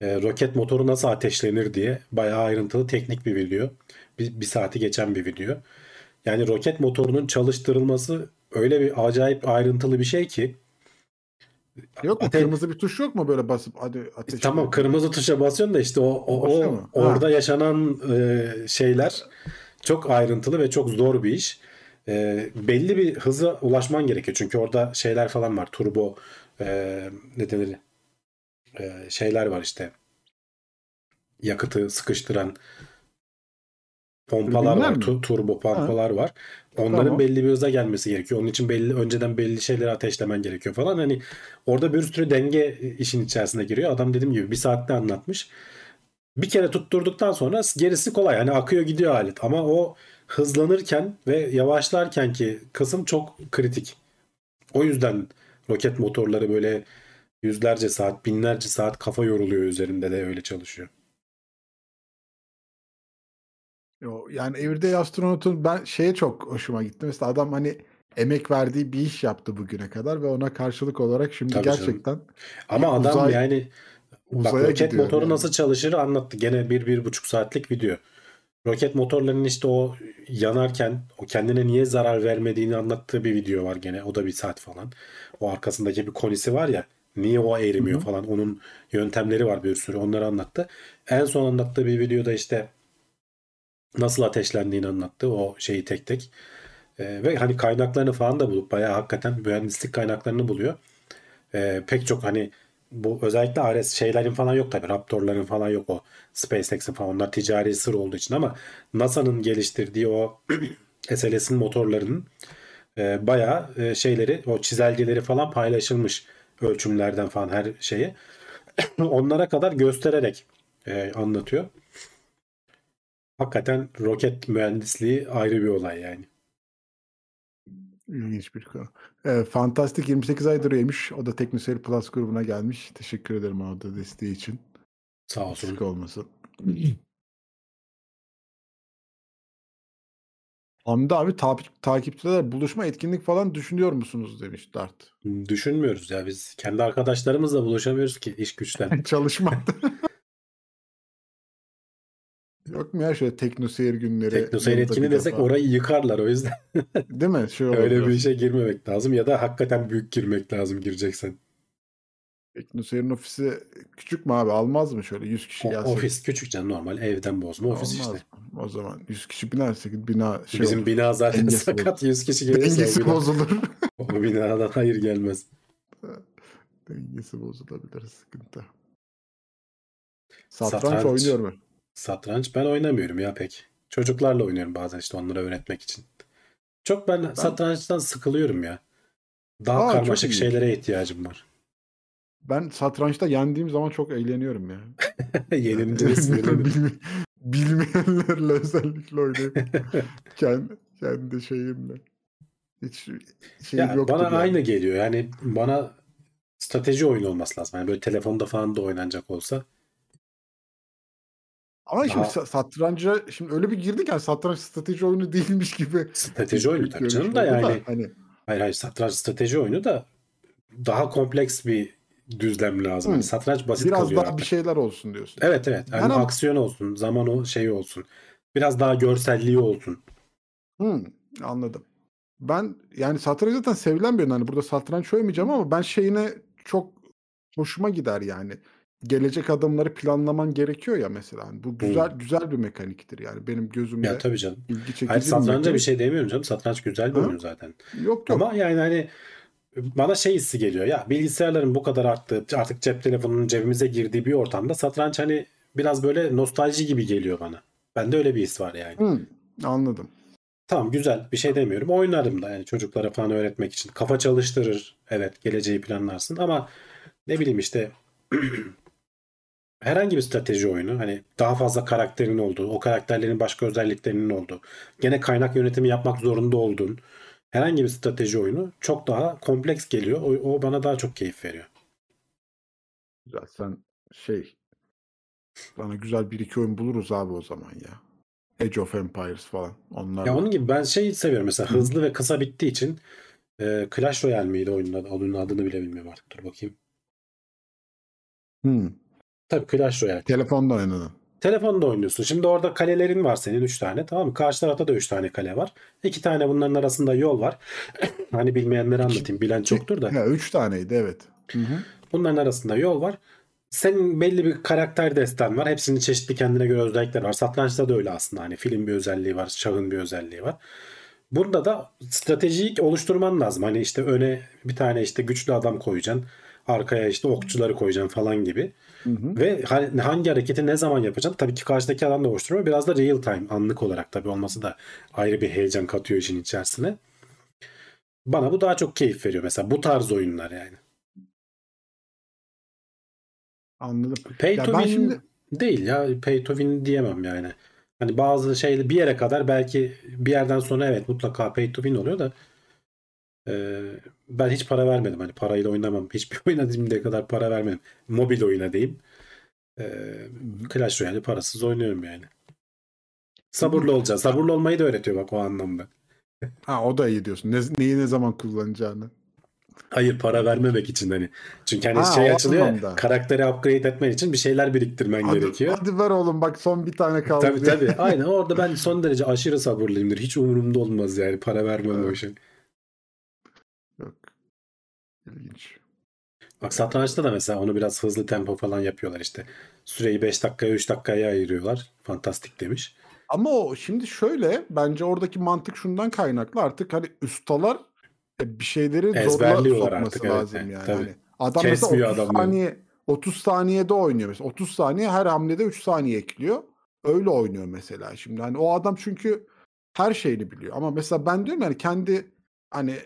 E, roket motoru nasıl ateşlenir diye bayağı ayrıntılı teknik bir video. Bir, bir saati geçen bir video. Yani roket motorunun çalıştırılması öyle bir acayip ayrıntılı bir şey ki. Yok mu? Ate- Kırmızı bir tuş yok mu böyle basıp hadi ateş Tamam kırmızı tuşa basıyorsun da işte o, o, Basıyor o mu? orada Ha. yaşanan e, şeyler çok ayrıntılı ve çok zor bir iş. E, belli bir hıza ulaşman gerekiyor. Çünkü orada şeyler falan var. Turbo e, ne denir? E, şeyler var işte. Yakıtı sıkıştıran Pompalar Türbinler var, tu- turbo pompalar var. Onların Tamam. belli bir hıza gelmesi gerekiyor. Onun için belli önceden belli şeyleri ateşlemen gerekiyor falan. Hani orada bir sürü denge işin içerisine giriyor. Adam dediğim gibi bir saatte anlatmış. Bir kere tutturduktan sonra gerisi kolay. Hani akıyor gidiyor alet. Ama o hızlanırken ve yavaşlarken ki kısım çok kritik. O yüzden roket motorları böyle yüzlerce saat, binlerce saat kafa yoruluyor üzerinde de öyle çalışıyor. Yo, yani Everyday Astronaut'un ben şeye çok hoşuma gitti. Mesela adam hani emek verdiği bir iş yaptı bugüne kadar ve ona karşılık olarak şimdi Tabii canım. gerçekten Ama Bir adam uzay- yani bak roket motoru yani. nasıl çalışır anlattı. Gene bir, bir buçuk saatlik video. Roket motorlarının işte o yanarken o kendine niye zarar vermediğini anlattığı bir video var gene. O da bir saat falan. O arkasındaki bir konisi var ya. Niye o erimiyor Hı hı. falan. Onun yöntemleri var bir sürü. Onları anlattı. En son anlattığı bir videoda işte nasıl ateşlendiğini anlattı. O şeyi tek tek. Ee, ve hani kaynaklarını falan da bulup bayağı hakikaten mühendislik kaynaklarını buluyor. Ee, pek çok hani bu özellikle Ares şeylerin falan yok tabii. Raptor'ların falan yok o. SpaceX'in falan onlar ticari sır olduğu için ama NASA'nın geliştirdiği o SLS'in motorlarının e, bayağı e, şeyleri o çizelgeleri falan paylaşılmış ölçümlerden falan her şeyi. Onlara kadar göstererek e, anlatıyor. Hakikaten roket mühendisliği ayrı bir olay yani. İlginç bir konu. Ee, Fantastic 28 aydır yemiş. O da Teknoseyir Plus grubuna gelmiş. Teşekkür ederim orada desteği için. Sağ olsun. Eksik olmasın. Hamdi abi ta- takipçiler buluşma etkinlik falan düşünüyor musunuz demiş Dart. Düşünmüyoruz ya biz kendi arkadaşlarımızla buluşamıyoruz ki iş güçten. Çalışmakta. Yok mu ya şöyle teknoseyir günleri? Teknoseyir yılda etkini bir desek defa? orayı yıkarlar o yüzden Değil mi? Şey olur öyle bir işe girmemek lazım ya da hakikaten büyük girmek lazım gireceksen. Teknoseyir'in ofisi küçük mü abi? Almaz mı şöyle 100 kişi gelse? ofis küçük canım normal evden bozma ofis Olmaz işte. mı? O zaman 100 kişi binersek bina şey Bizim olur. bina zaten Dengesi sakat 100 kişi gelirse Dengesi o, bina, bozulur. o binadan hayır gelmez. Dengesi bozulabilir sıkıntı. Satranç, Satranç. oynuyor mu? Satranç ben oynamıyorum ya pek. Çocuklarla oynuyorum bazen işte onlara öğretmek için. Çok ben, satrançtan sıkılıyorum ya. Daha Aa, karmaşık şeylere ihtiyacım var. Ben satrançta yendiğim zaman çok eğleniyorum ya. Yenilince sinirlenirim. Bilmeyenlerle özellikle oynayıp kendi, kendi şeyimle. Hiç şeyim Ya bana yani. aynı geliyor. Yani bana strateji oyunu olması lazım. Yani böyle telefonda falan da oynanacak olsa. Ama şimdi Daha- sa- satranca şimdi öyle bir girdik yani satranç strateji oyunu değilmiş gibi. Strateji oyunu tabii canım da yani. hani Hayır hayır satranç strateji oyunu da daha kompleks bir düzlem lazım. Hı. Yani satranç basit biraz kalıyor daha artık. bir şeyler olsun diyorsun. Evet evet. Yani ama- aksiyon olsun, zaman o şey olsun. Biraz daha görselliği olsun. Hı, anladım. Ben yani satranç zaten sevilen bir oyun. Hani burada satranç oynamayacağım ama ben şeyine çok hoşuma gider yani. Gelecek adımları planlaman gerekiyor ya mesela. Hani bu güzel güzel bir mekaniktir yani benim gözümde Ya tabii canım. ilgi çekici Hayır bir satranca bir şey demiyorum canım. Satranç güzel bir Hı? oyun zaten. Yok yok. Ama yani hani bana şey hissi geliyor. Ya bilgisayarların bu kadar arttığı, artık cep telefonunun cebimize girdiği bir ortamda satranç hani biraz böyle nostalji gibi geliyor bana. Bende öyle bir his var yani. Hı, anladım. Tamam güzel bir şey demiyorum. Oynarım da yani çocuklara falan öğretmek için. Kafa çalıştırır. Evet geleceği planlarsın ama ne bileyim işte herhangi bir strateji oyunu hani daha fazla karakterin olduğu, o karakterlerin başka özelliklerinin olduğu, gene kaynak yönetimi yapmak zorunda olduğun herhangi bir strateji oyunu çok daha kompleks geliyor. O, o bana daha çok keyif veriyor. Güzel. Sen şey bana güzel bir iki oyun buluruz abi o zaman ya. Age of Empires falan. Onlar Ya onun gibi ben şey seviyorum mesela Hı. hızlı ve kısa bittiği için e, Clash Royale miydi oyunun, adı, oyunun adını bile bilmiyorum artık. Dur bakayım. Hı, Tabii Clash Royale. telefonda oynadın. Telefonda oynuyorsun. Şimdi orada kalelerin var senin 3 tane tamam mı? Karşı tarafta da 3 tane kale var. 2 tane bunların arasında yol var. hani bilmeyenlere anlatayım. Bilen çoktur da. Ya, üç taneydi evet. Hı hı. Bunların arasında yol var. Senin belli bir karakter desten var. Hepsinin çeşitli kendine göre özellikleri var. Satrançta da öyle aslında. Hani film bir özelliği var. Şahın bir özelliği var. Bunda da stratejiyi oluşturman lazım. Hani işte öne bir tane işte güçlü adam koyacaksın. Arkaya işte okçuları koyacağım falan gibi. Hı hı. Ve ha- hangi hareketi ne zaman yapacağım? Tabii ki karşıdaki adam da oluşturuyor. Biraz da real time anlık olarak tabii olması da ayrı bir heyecan katıyor işin içerisine. Bana bu daha çok keyif veriyor mesela bu tarz oyunlar yani. Anladım. Pay Ya to win şimdi- değil ya. Pay to win diyemem yani. Hani bazı şey bir yere kadar belki bir yerden sonra evet mutlaka pay to win oluyor da e, ben hiç para vermedim. Hani parayla oynamam. Hiçbir oyuna şimdiye kadar para vermedim. Mobil oyuna diyeyim. E, Clash Royale'i parasız oynuyorum yani. Sabırlı olacağız. Sabırlı olmayı da öğretiyor bak o anlamda. Ha o da iyi diyorsun. Ne, neyi ne zaman kullanacağını. Hayır para vermemek için hani. Çünkü hani Ha, şey o açılıyor. anlamda. Karakteri upgrade etmen için bir şeyler biriktirmen Hadi, gerekiyor. hadi ver oğlum bak son bir tane kaldı. Tabii tabii. Aynen orada ben son derece aşırı sabırlıyımdır. Hiç umurumda olmaz yani para vermem o Evet. işin. Yok. İlginç. Bak satrançta da mesela onu biraz hızlı tempo falan yapıyorlar işte. Süreyi 5 dakikaya 3 dakikaya ayırıyorlar. Fantastik demiş. Ama o şimdi şöyle bence oradaki mantık şundan kaynaklı artık hani ustalar e, bir şeyleri zorla sokması artık, lazım evet, yani. tabii. Hani adam Kesmiyor mesela 30 adamları. saniye 30 saniyede oynuyor mesela. 30 saniye her hamlede 3 saniye ekliyor. Öyle oynuyor mesela şimdi. Hani o adam çünkü her şeyini biliyor. Ama mesela ben diyorum yani kendi hani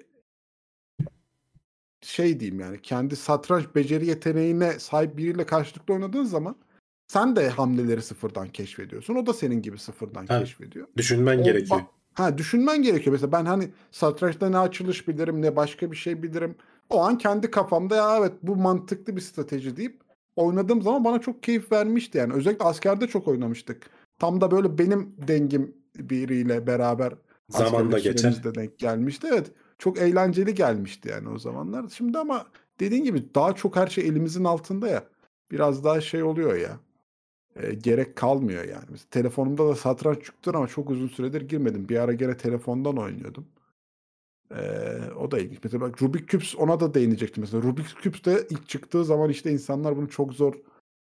şey diyeyim yani kendi satranç beceri yeteneğine sahip biriyle karşılıklı oynadığın zaman sen de hamleleri sıfırdan keşfediyorsun. O da senin gibi sıfırdan Evet. keşfediyor. Düşünmen O gerekiyor. Ha düşünmen gerekiyor. Mesela ben hani satrançta ne açılış bilirim ne başka bir şey bilirim. O an kendi kafamda ya evet bu mantıklı bir strateji deyip oynadığım zaman bana çok keyif vermişti yani. Özellikle askerde çok oynamıştık. Tam da böyle benim dengim biriyle beraber Zamanda geçer. denk gelmişti. Evet. Çok eğlenceli gelmişti yani o zamanlar. Şimdi ama dediğin gibi daha çok her şey elimizin altında ya. Biraz daha şey oluyor ya. E, gerek kalmıyor yani. Mesela telefonumda da satranç çıktı ama çok uzun süredir girmedim. Bir ara gene telefondan oynuyordum. E, o da ilginç. Mesela bak Rubik Küps ona da değinecektim. Mesela Rubik Küps de ilk çıktığı zaman işte insanlar bunu çok zor,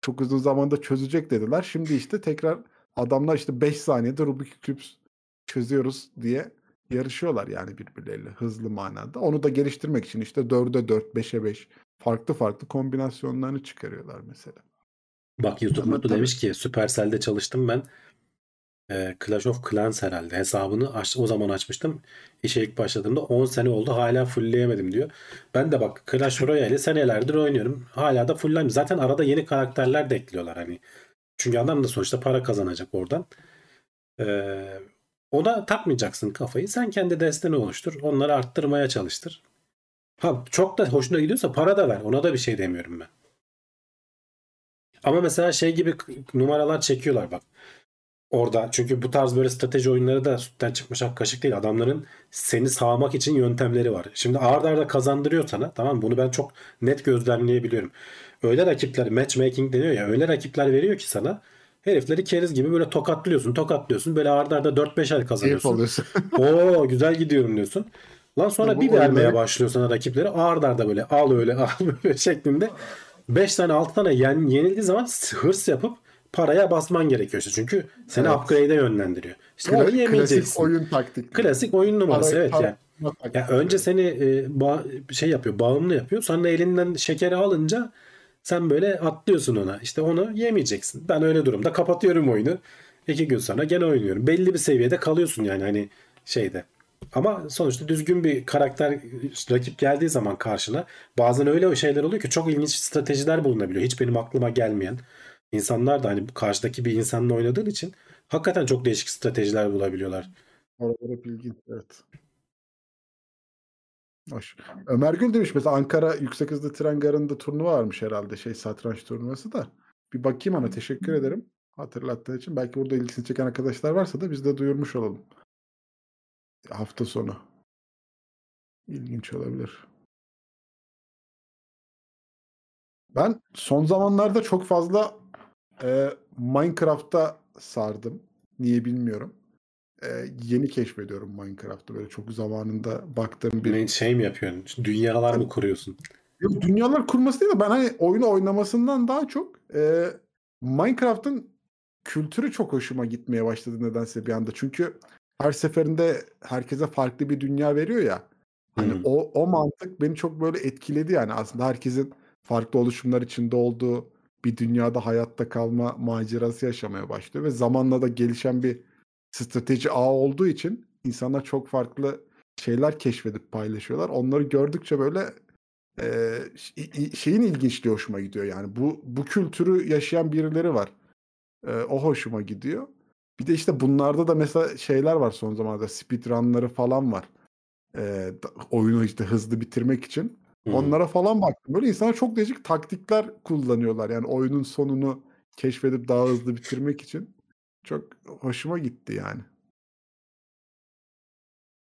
çok uzun zamanda çözecek dediler. Şimdi işte tekrar adamlar işte 5 saniyede Rubik Küps çözüyoruz diye yarışıyorlar yani birbirleriyle hızlı manada. Onu da geliştirmek için işte 4'e 4, 5'e 5 farklı farklı kombinasyonlarını çıkarıyorlar mesela. Bak YouTube Mutlu demiş ki Supercell'de çalıştım ben. Ee, Clash of Clans herhalde hesabını aç, o zaman açmıştım. İşe ilk başladığımda 10 sene oldu hala fullleyemedim diyor. Ben de bak Clash Royale'i senelerdir oynuyorum. Hala da fulllemiyorum. Zaten arada yeni karakterler de ekliyorlar hani. Çünkü adam da sonuçta para kazanacak oradan. Ee, ona takmayacaksın kafayı. Sen kendi desteni oluştur. Onları arttırmaya çalıştır. Ha çok da hoşuna gidiyorsa para da ver. Ona da bir şey demiyorum ben. Ama mesela şey gibi numaralar çekiyorlar bak. Orada çünkü bu tarz böyle strateji oyunları da sütten çıkmış ak kaşık değil. Adamların seni sağmak için yöntemleri var. Şimdi ağır arda kazandırıyor sana tamam? Bunu ben çok net gözlemleyebiliyorum. Öyle rakipler matchmaking deniyor ya öyle rakipler veriyor ki sana herifleri keriz gibi böyle tokatlıyorsun tokatlıyorsun böyle ağır arda 4-5 el kazanıyorsun. Oo güzel gidiyorum diyorsun. Lan sonra Ya bir vermeye oyunları- başlıyor sana rakipleri. Ağır darda böyle al öyle al böyle şeklinde. 5 tane 6 tane yen, yenildiği zaman hırs yapıp paraya basman gerekiyor işte. Çünkü seni Evet. upgrade'e yönlendiriyor. İşte onu Klasik oyun taktik. Klasik oyun numarası Para- evet yani. Ya önce seni e, ba- şey yapıyor, bağımlı yapıyor. Sonra elinden şekeri alınca sen böyle atlıyorsun ona. İşte onu yemeyeceksin. Ben öyle durumda kapatıyorum oyunu. İki gün sonra gene oynuyorum. Belli bir seviyede kalıyorsun yani hani şeyde. Ama sonuçta düzgün bir karakter rakip geldiği zaman karşına bazen öyle şeyler oluyor ki çok ilginç stratejiler bulunabiliyor. Hiç benim aklıma gelmeyen. İnsanlar da hani karşıdaki bir insanla oynadığın için hakikaten çok değişik stratejiler bulabiliyorlar. Oralar hep ilginç. Evet. Hoş. Ömer Gül demiş mesela Ankara Yüksek Hızlı Tren Garı'nda turnuva varmış herhalde şey satranç turnuvası da. Bir bakayım ona teşekkür ederim hatırlattığın için. Belki burada ilgisini çeken arkadaşlar varsa da biz de duyurmuş olalım. Hafta sonu. İlginç olabilir. Ben son zamanlarda çok fazla e, Minecraft'ta sardım. Niye bilmiyorum. E, yeni keşfediyorum Minecraft'ı. Böyle çok zamanında baktığım bir... Ne şey mi yapıyorsun? Dünyalar mı kuruyorsun? Yok, dünyalar kurması değil de ben hani oyunu oynamasından daha çok e, Minecraft'ın kültürü çok hoşuma gitmeye başladı nedense bir anda. Çünkü her seferinde herkese farklı bir dünya veriyor ya. Hani Hmm. o o mantık beni çok böyle etkiledi yani aslında herkesin farklı oluşumlar içinde olduğu bir dünyada hayatta kalma macerası yaşamaya başlıyor ve zamanla da gelişen bir strateji ağı olduğu için insanlar çok farklı şeyler keşfedip paylaşıyorlar. Onları gördükçe böyle e, şeyin ilginçliği hoşuma gidiyor yani bu bu kültürü yaşayan birileri var. E, o hoşuma gidiyor. Bir de işte bunlarda da mesela şeyler var son zamanlarda speedrunları falan var. E, oyunu işte hızlı bitirmek için. Hı. Onlara falan baktım. Böyle insanlar çok değişik taktikler kullanıyorlar. Yani oyunun sonunu keşfedip daha hızlı bitirmek için. Çok hoşuma gitti yani.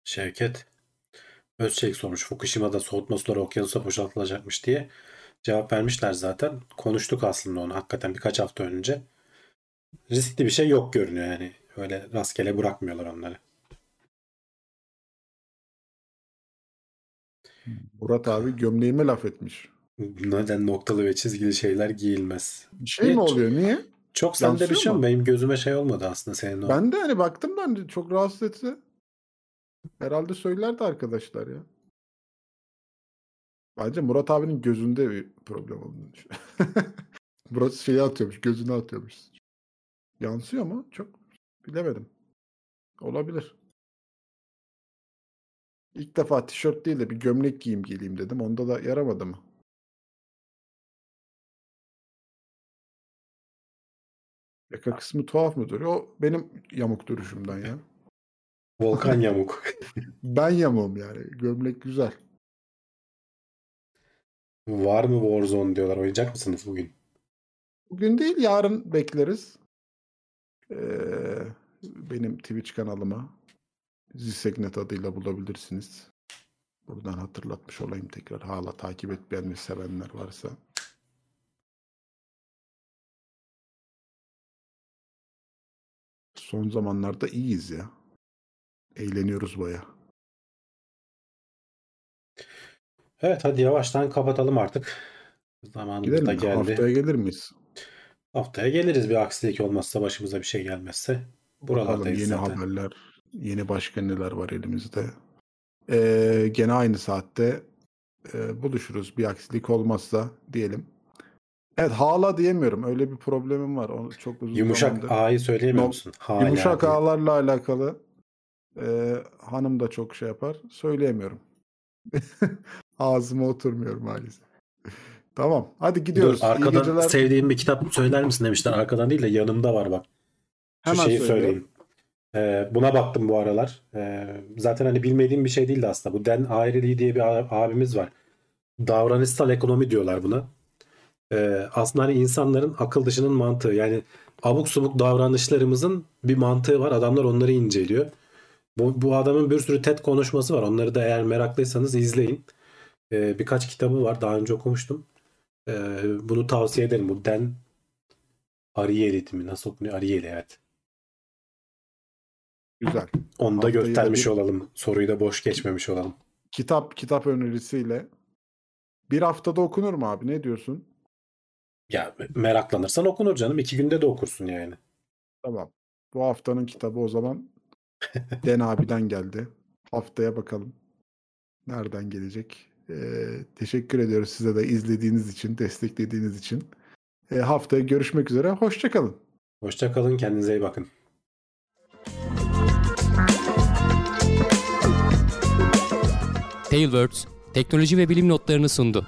Şevket Özçelik sormuş. Fukushima'da soğutma suları okyanusa boşaltılacakmış diye cevap vermişler zaten. Konuştuk aslında onu hakikaten birkaç hafta önce. Riskli bir şey yok görünüyor yani. Öyle rastgele bırakmıyorlar onları. Murat abi gömleğime laf etmiş. Neden noktalı ve çizgili şeyler giyilmez? Bir şey Niye? mi oluyor? Niye? Çok sende bir şey mi? Benim gözüme şey olmadı aslında senin o. Ben de hani baktım da hani çok rahatsız etti. Herhalde söylerdi arkadaşlar ya. Bence Murat abinin gözünde bir problem olduğunu düşünüyorum. Murat şeyi atıyormuş, gözüne atıyormuş. Yansıyor mu? Çok bilemedim. Olabilir. İlk defa tişört değil de bir gömlek giyeyim geleyim dedim. Onda da yaramadı mı? Yaka kısmı tuhaf mı duruyor? O benim yamuk duruşumdan ya. Volkan Yamuk. Ben yamuğum yani. Gömlek güzel. Var mı Warzone diyorlar. Oynayacak mısınız bugün? Bugün değil yarın bekleriz. Ee, benim Twitch kanalıma Zisegnet adıyla bulabilirsiniz. Buradan hatırlatmış olayım tekrar. Hala takip etmeyen ve sevenler varsa. Son zamanlarda iyiyiz ya. Eğleniyoruz baya. Evet hadi yavaştan kapatalım artık. Zamanımız Gidelim da geldi. Haftaya gelir miyiz? Haftaya geliriz bir aksilik olmazsa başımıza bir şey gelmezse. Buralardayız yeni zaten. haberler, yeni başka neler var elimizde. Ee, gene aynı saatte e, buluşuruz. Bir aksilik olmazsa diyelim. Evet hala diyemiyorum. Öyle bir problemim var. Onu çok uzun Yumuşak zamandır. A'yı söyleyemiyor musun? Hala Yumuşak diye. ağlarla alakalı e, hanım da çok şey yapar. Söyleyemiyorum. Ağzıma oturmuyor maalesef. Tamam. Hadi gidiyoruz. Dur İyi arkadan geceler. sevdiğim bir kitap söyler misin demişler. Arkadan değil de yanımda var bak. Şu Hemen şeyi söyleyeyim. Ee, buna baktım bu aralar. Ee, zaten hani bilmediğim bir şey değildi aslında. Bu Dan Ariely diye bir abimiz var. Davranışsal ekonomi diyorlar buna. Ee, aslında hani insanların akıl dışının mantığı. Yani abuk subuk davranışlarımızın bir mantığı var. Adamlar onları inceliyor. Bu, bu adamın bir sürü TED konuşması var. Onları da eğer meraklıysanız izleyin. Ee, birkaç kitabı var. Daha önce okumuştum. Ee, bunu tavsiye ederim. Bu Dan Ariely mi? Nasıl okunuyor? Ariely evet. Güzel. Onu da Haftayı da göstermiş bir- olalım. Soruyu da boş geçmemiş olalım. Kitap kitap önerisiyle bir haftada okunur mu abi? Ne diyorsun? Ya meraklanırsan okunur canım. İki günde de okursun yani. Tamam. Bu haftanın kitabı o zaman Den abiden geldi. Haftaya bakalım. Nereden gelecek? Ee, teşekkür ediyoruz size de izlediğiniz için, desteklediğiniz için. Ee, haftaya görüşmek üzere. Hoşçakalın. Hoşça kalın. Kendinize iyi bakın. Tailwords teknoloji ve bilim notlarını sundu.